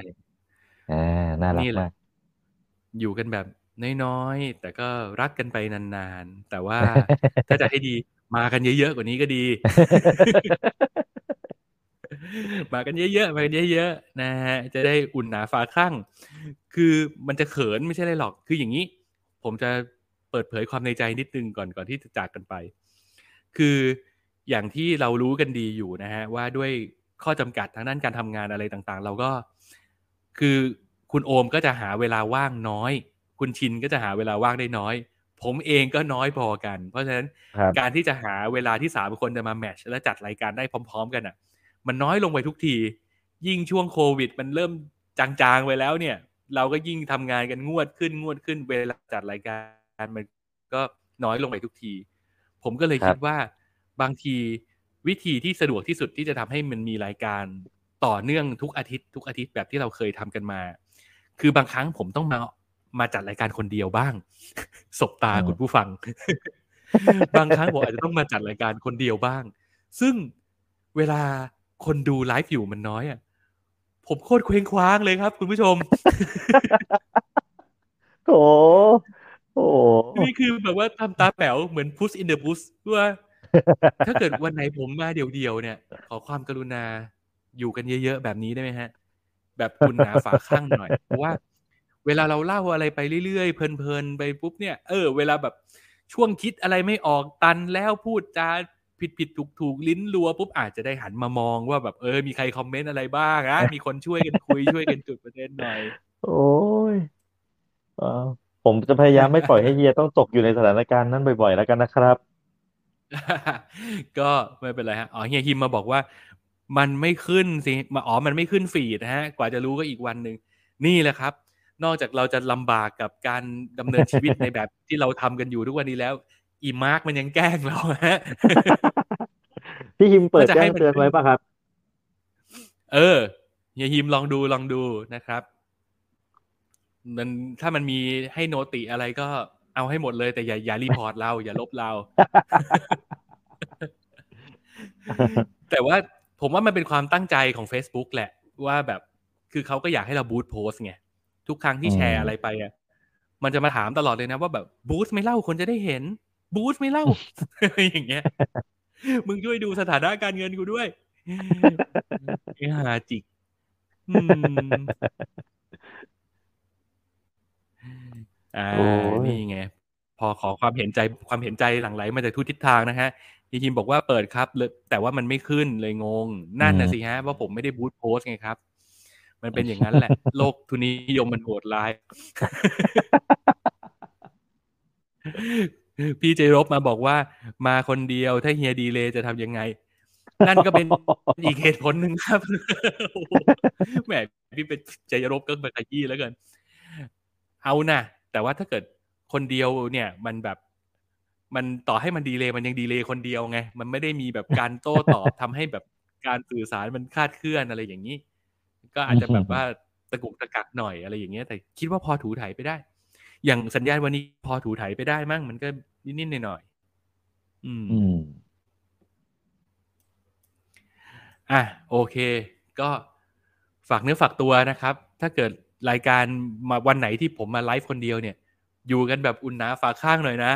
อ่า น่ารักนี่แหละมาก อยู่กันแบบน้อยๆ แต่ก็รักกันไปนานๆ แต่ว่าถ้าจะให้ดีมากันเยอะๆ กว่านี้ก็ดี มากันเยอะๆ มากันเยอะๆ นะฮะ จะได้อุ่นหนาฟ้าคลั่งคือมันจะเขินไม่ใช่อะไรหรอก คืออย่างนี้ ผมจะเปิดเผยความในใจนิดนึงก่อนก่อนที่จะจากกันไป คืออย่างที่เรารู้กันดีอยู่นะฮะ ว่าด้วยข้อจำกัดทางด้านการทำงานอะไรต่างๆ เราก็คือ คุณโอมก็จะหาเวลาว่างน้อย คุณชินก็จะหาเวลาว่างได้น้อย ผมเองก็น้อยพอกัน เพราะฉะนั้นครับการที่จะหาเวลาที่สามคนจะมาแมทช์และจัดรายการได้พร้อม ๆ กันอะ มันน้อยลงไปทุกที ยิ่งช่วงโควิด มันเริ่มจางๆไปแล้วเนี่ย เราก็ยิ่งทำงานกันงวดขึ้นงวดขึ้นเวลาจัดรายการมันก็น้อยลงไปทุกที ผมก็เลยครับคิดว่าบางทีวิธีที่สะดวกที่สุดที่จะทำให้มันมีรายการต่อเนื่องทุกอาทิตย์ ทุกอาทิตย์แบบที่เราเคยทำกันมา คือบางครั้งผมต้องมามาจัดรายการคนเดียวบ้าง สบตาคุณผู้ฟัง บางครั้งผมอาจจะต้องมาจัดรายการคนเดียวบ้าง ซึ่งเวลาคนดูไลฟ์อยู่มันน้อยอะผมโคตรเคว้งคว้างเลยครับ คุณผู้ชมโถโอ้นี่คือแบบว่าทำตาแป๋วเหมือน push in the bush ว่า ถ้าเกิดวันไหนผมมาเดี่ยวๆเนี่ย ขอความกรุณาอยู่กันเยอะๆแบบนี้ได้ไหมฮะ แบบคุณหนาฝาข้างหน่อยเพราะว่า เวลาเราเล่าอะไรไปเรื่อยๆเพลินๆไปปุ๊บเนี่ยเออเวลาแบบช่วงคิดอะไรไม่ออกตันแล้วพูดจาผิดผิดถูกถูกๆลิ้นรัวปุ๊บอาจจะได้หันมามองว่าแบบเออ มีใครคอมเมนต์อะไรบ้างอะมีคนช่วยกันคุยช่วยกันจุดประเด็นหน่อยโอ้ยเอ่อผมจะพยายามไม่ปล่อยให้เฮียต้องตกอยู่ในสถานการณ์นั้นบ่อยๆแล้วกันนะครับ ก็ไม่เป็นไรฮะอ๋อเฮียฮิมมาบอกว่า มันไม่ขึ้นสิมาอ๋อมันไม่ขึ้นฟีดนะฮะกว่าจะรู้ก็อีกวันหนึ่งนี่แหละครับ นอกจากเราจะลำบากกับการดำเนินชีวิตในแบบที่เราทำกันอยู่ทุกวันนี้แล้ว อีมาร์กมันยังแกล้งเราฮะพี่ฮิมเปิดก็จะแจ้งให้มันเตือนไว้ป่ะครับ เออเฮียฮิมลองดูลองดูนะครับมันถ้ามันมีให้ noti อะไรก็เอาให้หมดเลยแต่อย่าอย่า report เรา อย่าลบเรา แต่ว่า ผมว่ามันเป็นความตั้งใจของ Facebook แหละว่าแบบคือเขาก็อยากให้เราบูตโพสไงทุกครั้งที่แชอืร์มอะไรไปอะมันจะมาถามตลอดเลยนะว่าแบบบูสไม่เล่าคนจะได้เห็นบูสไม่เล่าอย่างเงี้ย มึงช่วยดูสถานะการเงินกูด้วยไอ้หาจิกอืมอ่าโอ้ยนี่ไง พอขอความเห็นใจความเห็นใจหลั่งไหลมาจากทุกทิศทางนะฮะ ทีทีมบอกว่าเปิดครับเลยแต่ว่ามันไม่ขึ้นเลยงง นั่นนะสิฮะว่าผมไม่ได้บูตโพสต์ไงครับ มันเป็นอย่างนั้นแหละ โลกทุนนิยมมันโหดร้าย พี่เจรบมาบอกว่า มาคนเดียวถ้าเฮียดีเลยจะทำยังไง นั่นก็เป็นอีกเหตุผลหนึ่งครับโอ้โหแหมพี่เป็นเจรบก็ไปขยี้แล้วกัน เอานะแต่ว่าถ้าเกิดคนเดียวเนี่ย มันแบบ มันต่อให้มันดีเลยมันยังดีเลยคนเดียวไง มันไม่ได้มีแบบการโต้ตอบทำให้แบบการสื่อสารมันคลาดเคลื่อนอะไรอย่างนี้ ก็อาจจะแบบว่าตะกุกตะกักหน่อยอะไรอย่างเงี้ย แต่คิดว่าพอถูถ่ายไปได้ อย่างสัญญาณวันนี้พอถูถ่ายไปได้มั้งมันก็นิดๆหน่อยๆอืมอืมอะโอเค ก็ฝากเนื้อฝากตัวนะครับ ถ้าเกิดรายการมาวันไหนที่ผมมาไลฟ์คนเดียวเนี่ย อยู่กันแบบอุ่นหนาฝากข้างหน่อยนะ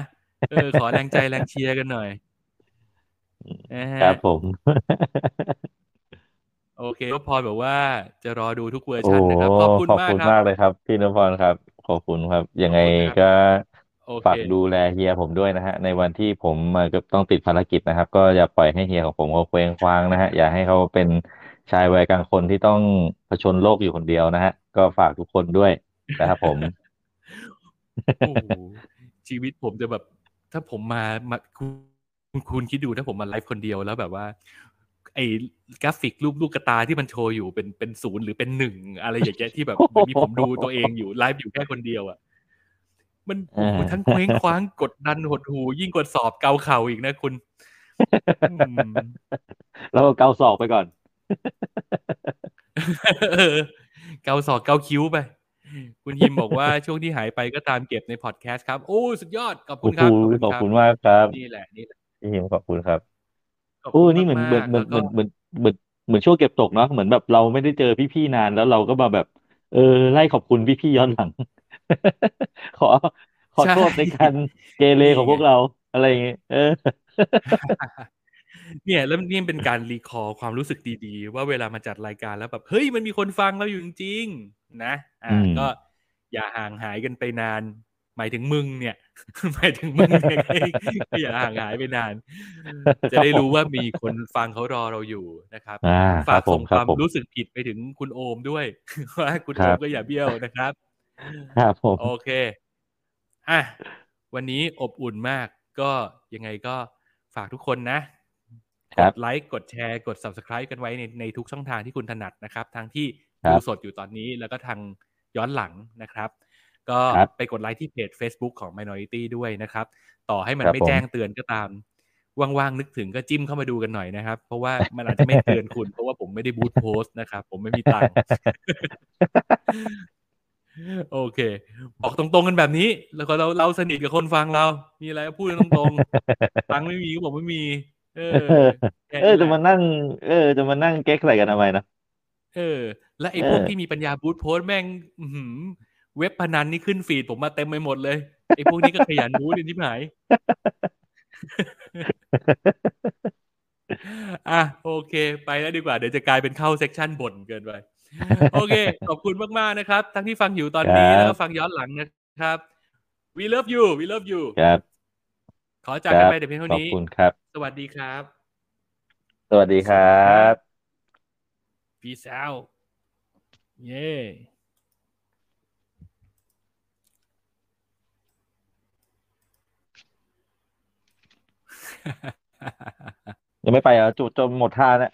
เออขอแรงใจแรงเชียร์กันหน่อยนะฮะครับผม โอเคก็พอแบบว่าจะรอดูทุกเวอร์โอ้ชันนะครับ ขอบคุณขอบมากคุณครับมากเลยครับ พี่นพพรครับ ขอบคุณครับ ยังไงขอบคุณครับก็โอเคฝากดูแลเฮียผมด้วยนะฮะ ในวันที่ผมมาก็ต้องติดภารกิจนะครับ ก็อย่าปล่อยให้เฮียของผมเขาเคว้งคว้างนะฮะ อย่าให้เขาเป็นชายวัยกลางคนที่ต้องผชนโลกอยู่คนเดียวนะฮะ ก็ฝากทุกคนด้วยนะครับผมโอ้โหชีวิตผมจะแบบ ถ้าผมมามาคุณคุณคุณคิดดูถ้าผมมาไลฟ์คนเดียวแล้วแบบว่า ไอ้กราฟิกรูปลูกกะตาที่มันโชว์อยู่เป็นเป็นศูนย์หรือเป็นหนึ่งอะไรอย่างเงี้ยที่แบบเหมือนมีผมดูตัวเองอยู่ไลฟ์อยู่แค่คนเดียวอะมันโอ้โหอ่าทั้งเคว้งคว้างกดดันหดหู่ ยิ่งกว่าสอบเกาเข่าอีกนะคุณอืมแล้วก็เกาศอกไปก่อนเออเกาศอกเกาคิ้วไป คุณฮิมบอกว่าช่วงที่หายไปก็ตามเก็บในพอดแคสต์ครับ โอ้ สุดยอด ขอบคุโอ้ณโหครับ ขอบรัคุณมากครับ นี่แหละนี่แหละพี่หิมขอบคุณครับขอบคุโอ้ณนี่เหมือนเหมือนากๆเหมือนแล้วเหมืก็อนเหมือนเหมือนเหมือนช่วงเก็บตกเนาะเหมือนแบบเราไม่ได้เจอพี่ๆนานแล้วเราก็มาแบบ เออไล่ขอบคุณพี่ๆย้อนหลัง ขอขอโทษในการเกเรของพวกเราอะไรอย่างเงี้ยเออ เนี่ยแล้วนี่เป็นการรีคอร์ความรู้สึกดีๆ ว่าเวลามาจัดรายการแล้วแบบเฮ้ยมันมีคนฟังเราอยู่จริงๆนะอ่าอืมก็อย่าห่างหายกันไปนาน หมายถึงมึงเนี่ย หมายถึงมึงเนี่ยก็อย่าห่างหายไปนาน จะได้รู้ว่ามีคนฟังเขารอเราอยู่นะครับอ่าคฝารักบผส่มงคครับวามผมรู้สึกผิดไปถึงคุณโอมด้วยว่าคุณครัโอมบก็อย่าเบี้ยวนะครับครับผมโอเคอะวันนี้อบอุ่นมากก็ยังไงก็ฝากทุกคนนะค กรับดไลค์กดแชร์กด subscribe กันไว้ในในทุกช่องทางที่คุณถนัดนะครับทั้งที่ครับดูสดอยู่ตอนนี้แล้วก็ทางย้อนหลังนะครับ ก็ครับไปกดไลค์ที่เพจ Facebook ของ Minority ด้วยนะครับ ต่อให้มันครับไม่ผมแจ้งเตือนก็ตามว่างๆนึกถึงก็จิ้มเข้ามาดูกันหน่อยนะครับ เพราะว่ามันอาจจะไม่เตือนคุณ เพราะว่าผมไม่ได้บูตโพสต์นะครับ ผมไม่มีตังค์โอเค บอกตรงๆกันแบบนี้ แล้วก็เราเราสนิทกับคนฟังเรา มีอะไรก็พูดกันตรงๆฟังไม่มีก็บอกไม่มี เออแค่เออนี้จะแหมาละนั่ง เออ จะมานั่งเก๊กใส่กันทำไมนะเออ และไอ้พวกเออที่มีปัญญาบูทโพสต์แม่ง อื้อหือ เว็บพนันนี่ขึ้นฟีดผมมาเต็มไปหมดเลย ไอ้พวกนี้ก็ขยันบูทเป็นที่หาย อะโอเค ไปแล้วดีกว่าเดี๋ยวจะกลายเป็นเข้าเซกชันบ่นเกินไป โอเค ขอบคุณมาก ๆ นะครับ ทั้งที่ฟังอยู่ตอนนี้ครับแล้วก็ฟังย้อนหลังนะครับ we love you we love you ครับ ขอจากกันไปแต่เพียงเท่าขอบนี้คุณครับ สวัสดีครับ สวัสดีครับ peace out เย้ยังไม่ไปเหรอะจุดจนหมดท่าเนี่ย